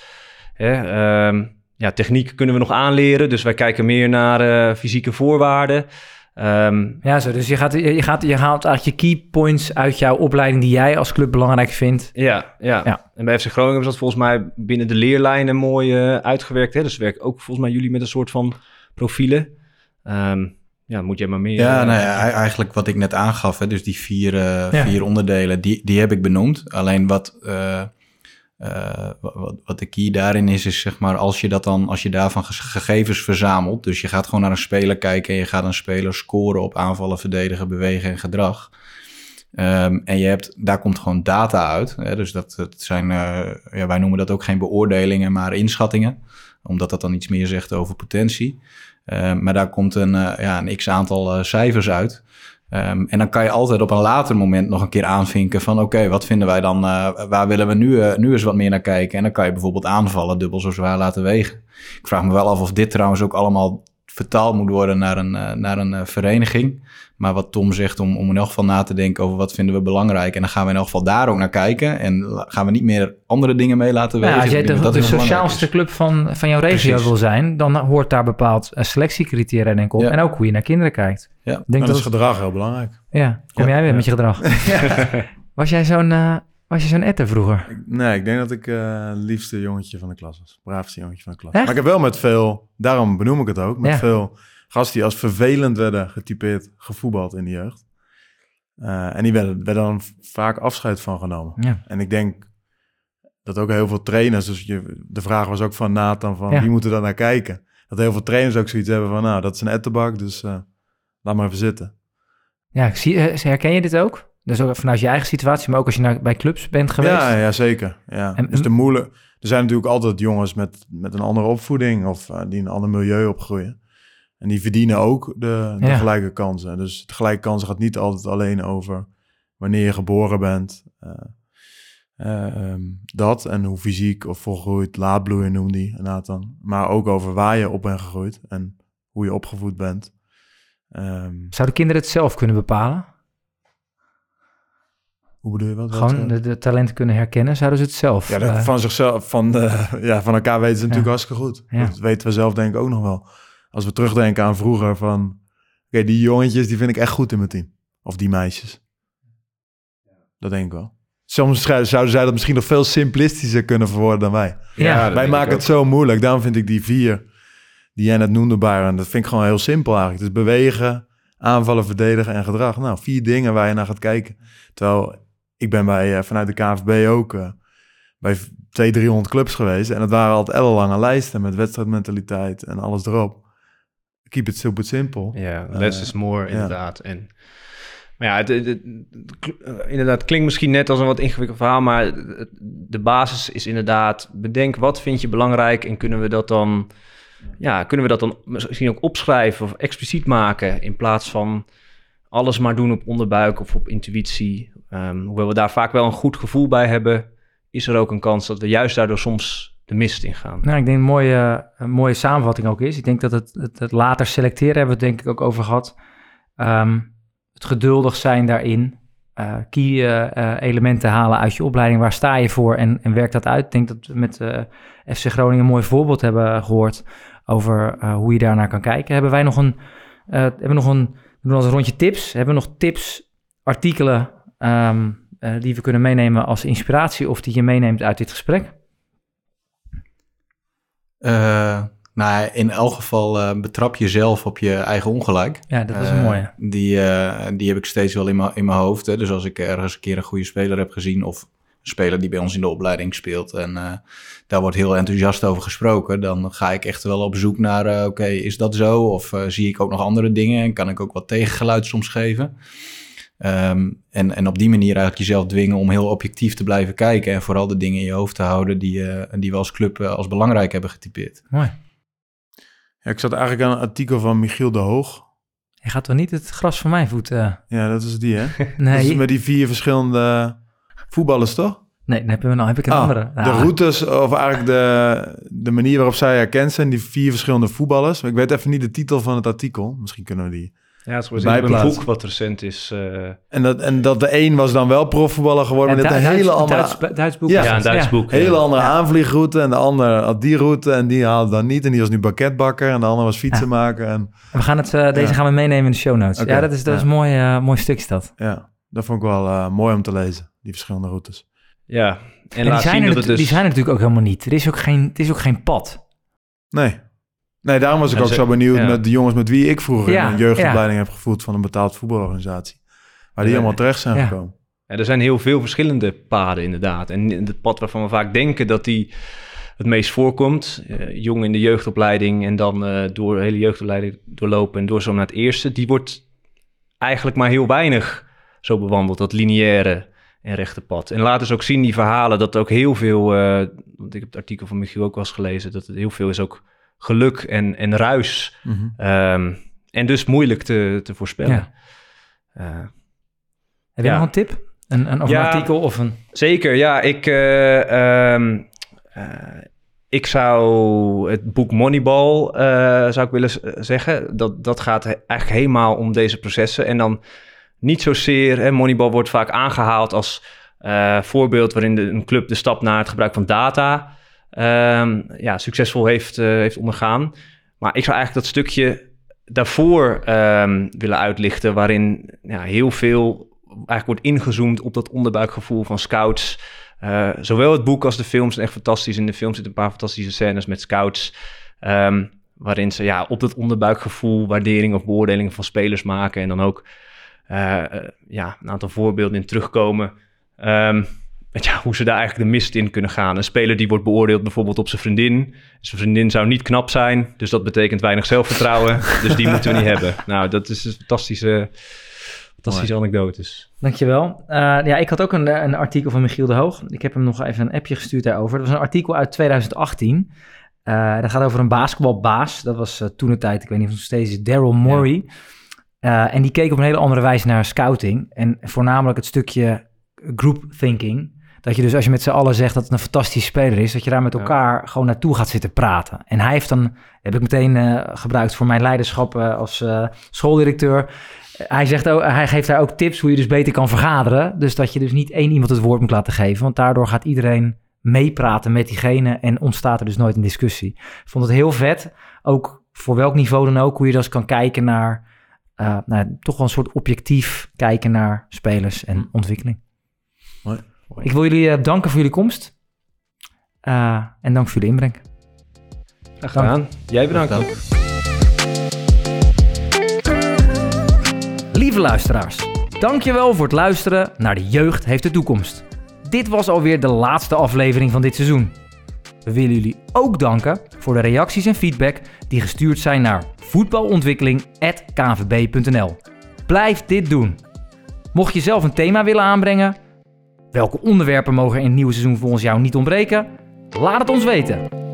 hè, um, ja, techniek kunnen we nog aanleren. Dus wij kijken meer naar eh, fysieke voorwaarden. Ehm, Ja, zo. Dus je, gaat, je, gaat, je haalt eigenlijk je key points uit jouw opleiding die jij als club belangrijk vindt. ja, ja, Ja. En bij FC Groningen is dat volgens mij binnen de leerlijnen mooi eh, uitgewerkt. Hè? Dus werken ook volgens mij jullie met een soort van profielen. Ehm, ja, moet jij maar meer... Ja, eh, nou ja, ei- eigenlijk wat ik net aangaf, hè, dus die vier, Ja. vier onderdelen, die, die heb ik benoemd. Alleen wat, eh, wa- wat, wat de key daarin is, is zeg maar als je dat dan, als je daarvan gegevens verzamelt, dus je gaat gewoon naar een speler kijken en je gaat een speler scoren op aanvallen, verdedigen, bewegen en gedrag. Ehm, en je hebt, daar komt gewoon data uit. Hè, dus dat, zijn, eh, ja, wij noemen dat ook geen beoordelingen, maar inschattingen. Omdat dat dan iets meer zegt over potentie. Ehm, maar daar komt een, eh, ja, een x-aantal eh, cijfers uit. Ehm, en dan kan je altijd op een later moment nog een keer aanvinken van... oké, wat vinden wij dan, eh, waar willen we nu, eh, nu eens wat meer naar kijken? En dan kan je bijvoorbeeld aanvallen dubbel zo zwaar laten wegen. Ik vraag me wel af of dit trouwens ook allemaal vertaald moet worden naar een, eh, naar een eh, vereniging. Maar wat Tom zegt, om, om in elk geval na te denken over wat vinden we belangrijk. En dan gaan we in elk geval daar ook naar kijken. En gaan we niet meer andere dingen mee laten. Nou, als jij Ik denk de, dat de sociaalste is. club van, van jouw regio Precies. wil zijn, dan hoort daar bepaald eh, selectiecriteria denk ik op. Ja. En ook hoe je naar kinderen kijkt. Ja. Denk dat dat is gedrag heel belangrijk. Ja, kom Ja. jij weer Ja. met je gedrag. Was jij zo'n eh, was je zo'n etter vroeger? Nee, ik denk dat ik eh, het liefste jongetje van de klas was. Braafste jongetje van de klas. Echt? Maar ik heb wel met veel, daarom benoem ik het ook, met Ja. veel gasten die als vervelend werden getypeerd, gevoetbald in de jeugd. Eh, en die werden, werden dan vaak afscheid van genomen. Ja. En ik denk dat ook heel veel trainers, dus je, de vraag was ook van Nathan, van Ja. wie moeten daar naar kijken? Dat heel veel trainers ook zoiets hebben van, nou, dat is een ettenbak, dus eh, laat maar even zitten. Ja, ik zie, eh, herken je dit ook? Dus ook vanuit je eigen situatie, maar ook als je naar, bij clubs bent geweest? Ja, ja zeker. Ja. En- dus de moeilijk. Er zijn natuurlijk altijd jongens met, met een andere opvoeding of eh, die in een ander milieu opgroeien. En die verdienen ook de, de Ja. gelijke kansen. Dus de gelijke kansen gaat niet altijd alleen over wanneer je geboren bent. eh, eh, ehm, dat en hoe fysiek of volgroeid, laadbloeien noemt die Nathan. Maar ook over waar je op bent gegroeid en hoe je opgevoed bent. Ehm, Zouden kinderen het zelf kunnen bepalen? Hoe bedoel je wat? Gewoon Wat, de, de talenten kunnen herkennen? Zouden ze het zelf? Ja, dat eh, van zichzelf, van, de, ja, van elkaar weten ze natuurlijk hartstikke goed. Ja. Dat weten we zelf denk ik ook nog wel. Als we terugdenken aan vroeger van... Oké, die jongetjes, die vind ik echt goed in mijn team. Of die meisjes. Dat denk ik wel. Soms zouden zij dat misschien nog veel simplistischer kunnen verwoorden dan wij. ja, wij maken het zo moeilijk. Daarom vind ik die vier die jij net noemde, Byron, dat vind ik gewoon heel simpel eigenlijk. Dus bewegen, aanvallen, verdedigen en gedrag. Nou, vier dingen waar je naar gaat kijken. Terwijl ik ben bij, eh, vanuit de KNVB ook eh, bij 200, 300 clubs geweest. En het waren altijd ellenlange lijsten met wedstrijdmentaliteit en alles erop. Keep it super simpel. Ja, less Eh, is more, inderdaad. En, maar ja, het, het- eh, inderdaad, klinkt misschien net als een wat ingewikkeld verhaal, maar de basis is inderdaad, bedenk wat vind je belangrijk en kunnen we dat dan, ja, kunnen we dat dan misschien ook opschrijven of expliciet maken in plaats van alles maar doen op onderbuik of op intuïtie. Ehm, hoewel we daar vaak wel een goed gevoel bij hebben, is er ook een kans dat we juist daardoor soms de mist ingaan. Nou, ik denk een mooie, een mooie samenvatting ook is. Ik denk dat het, het, het later selecteren hebben we het denk ik ook over gehad. Ehm, het geduldig zijn daarin. eh, key eh, eh, elementen halen uit je opleiding. Waar sta je voor en, en werk dat uit? Ik denk dat we met FC Groningen een mooi voorbeeld hebben gehoord over hoe je daarnaar kan kijken. Hebben wij nog een, hebben nog een, we doen als een rondje tips. Hebben we nog tips, artikelen ehm, eh, die we kunnen meenemen als inspiratie of die je meeneemt uit dit gesprek? Eh, nou, in elk geval eh, betrap jezelf op je eigen ongelijk. Ja, dat is een mooie. Die, die heb ik steeds wel in mijn in mijn hoofd. Hè. Dus als ik ergens een keer een goede speler heb gezien... of speler die bij ons in de opleiding speelt... en eh, daar wordt heel enthousiast over gesproken... dan ga ik echt wel op zoek naar... eh, oké, is dat zo? Of eh, zie ik ook nog andere dingen? En kan ik ook wat tegengeluid soms geven? Ehm, en, en op die manier eigenlijk jezelf dwingen om heel objectief te blijven kijken... en vooral de dingen in je hoofd te houden... die, die we als club als belangrijk hebben getypeerd. Mooi. Ja, ik zat eigenlijk aan een artikel van Michiel de Hoog. Je gaat toch niet het gras van mijn voet... eh, Ja, dat is die, hè? Dat nee, is met die vier verschillende voetballers, toch? nee, dan hebben we nou, heb ik een Ah, andere. De routes, of eigenlijk de, de manier waarop zij herkend zijn, die vier verschillende voetballers. Ik weet even niet de titel van het artikel. Misschien kunnen we die Ja, het is een boek wat recent is. eh, En dat, en dat de een was dan wel profvoetballer geworden, Ja, met een hele andere, Duits, Duits boek. Ja. een. Duits boek. hele ja. andere aanvliegroute. En de ander had die route en die haalde dan niet. En die was nu bakketbakker en de ander was fietsenmaker. En En We gaan het, eh, deze Ja. gaan we meenemen in de show notes. Ja, dat is, dat is een mooi, eh, mooi stukje dat. ja, dat vond ik wel mooi om te lezen, die verschillende routes. Ja, en, En, die, zijn zien er, dat natu- het dus... die zijn er natuurlijk ook helemaal niet. Er is ook geen, het is ook geen pad. Nee. Nee, daarom was ik En ook ze- zo benieuwd ja. met de jongens met wie ik vroeger Ja, een jeugdopleiding heb gevoerd van een betaald voetbalorganisatie. Waar die Ja. allemaal terecht zijn Ja. gekomen. Ja, er zijn heel veel verschillende paden inderdaad. En het pad waarvan we vaak denken dat die het meest voorkomt, eh, jong in de jeugdopleiding en dan eh, door de hele jeugdopleiding doorlopen en door zo naar het eerste, die wordt eigenlijk maar heel weinig zo bewandeld, dat lineaire en rechte pad. En laat dus ook zien die verhalen dat ook heel veel, eh, want ik heb het artikel van Michiel ook wel eens gelezen, dat het heel veel is ook geluk en, en ruis. Mhm. Ehm, en dus moeilijk te, te voorspellen. Ja. Eh, Heb je Ja. nog een tip? Een, een, of Ja. een artikel of een... Zeker, ja. Ik, eh, ehm, eh, ik zou het boek Moneyball, zou ik willen zeggen. Dat, dat gaat eigenlijk helemaal om deze processen. En dan niet zozeer, hè, Moneyball wordt vaak aangehaald als eh, voorbeeld waarin de, een club de stap naar het gebruik van data ehm, ja, succesvol heeft, eh, heeft ondergaan. Maar ik zou eigenlijk dat stukje daarvoor ehm, willen uitlichten, waarin ja, heel veel eigenlijk wordt ingezoomd op dat onderbuikgevoel van scouts. Eh, zowel het boek als de films zijn echt fantastisch. In de film zitten een paar fantastische scènes met scouts. ehm, waarin ze ja, op dat onderbuikgevoel waardering of beoordelingen van spelers maken. En dan ook ja, een aantal voorbeelden in terugkomen. Ehm, ja, hoe ze daar eigenlijk de mist in kunnen gaan. Een speler die wordt beoordeeld bijvoorbeeld op zijn vriendin. Zijn vriendin zou niet knap zijn, dus dat betekent weinig zelfvertrouwen. dus die moeten we niet hebben. Nou, dat is een fantastische, fantastische anekdotes. Dankjewel. Eh ja, ik had ook een, een artikel van Michiel de Hoog. Ik heb hem nog even een appje gestuurd daarover. Dat was een artikel uit 2018. Eh, dat gaat over een basketbalbaas. Dat was eh, toen de tijd, ik weet niet of het nog steeds is, Daryl Morey. Eh, en die keek op een hele andere wijze naar scouting. En voornamelijk het stukje group thinking. Dat je dus als je met z'n allen zegt dat het een fantastische speler is, dat je daar met Ja. elkaar gewoon naartoe gaat zitten praten. En hij heeft dan, heb ik meteen eh, gebruikt voor mijn leiderschap eh, als schooldirecteur. Hij, zegt ook, hij geeft daar ook tips hoe je dus beter kan vergaderen. Dus dat je dus niet één iemand het woord moet laten geven. Want daardoor gaat iedereen meepraten met diegene en ontstaat er dus nooit een discussie. Ik vond het heel vet. Ook voor welk niveau dan ook, hoe je dus kan kijken naar, eh, nou, toch wel een soort objectief kijken naar spelers en ontwikkeling. Mooi. Ik wil jullie eh, danken voor jullie komst. Eh, en dank voor jullie inbreng. Graag gedaan. Jij bedankt. Dank. Lieve luisteraars, dankjewel voor het luisteren naar De Jeugd heeft de toekomst. Dit was alweer de laatste aflevering van dit seizoen. We willen jullie ook danken voor de reacties en feedback die gestuurd zijn naar voetbalontwikkeling.kvb.nl. Blijf dit doen. Mocht je zelf een thema willen aanbrengen, welke onderwerpen mogen in het nieuwe seizoen volgens jou niet ontbreken? Laat het ons weten.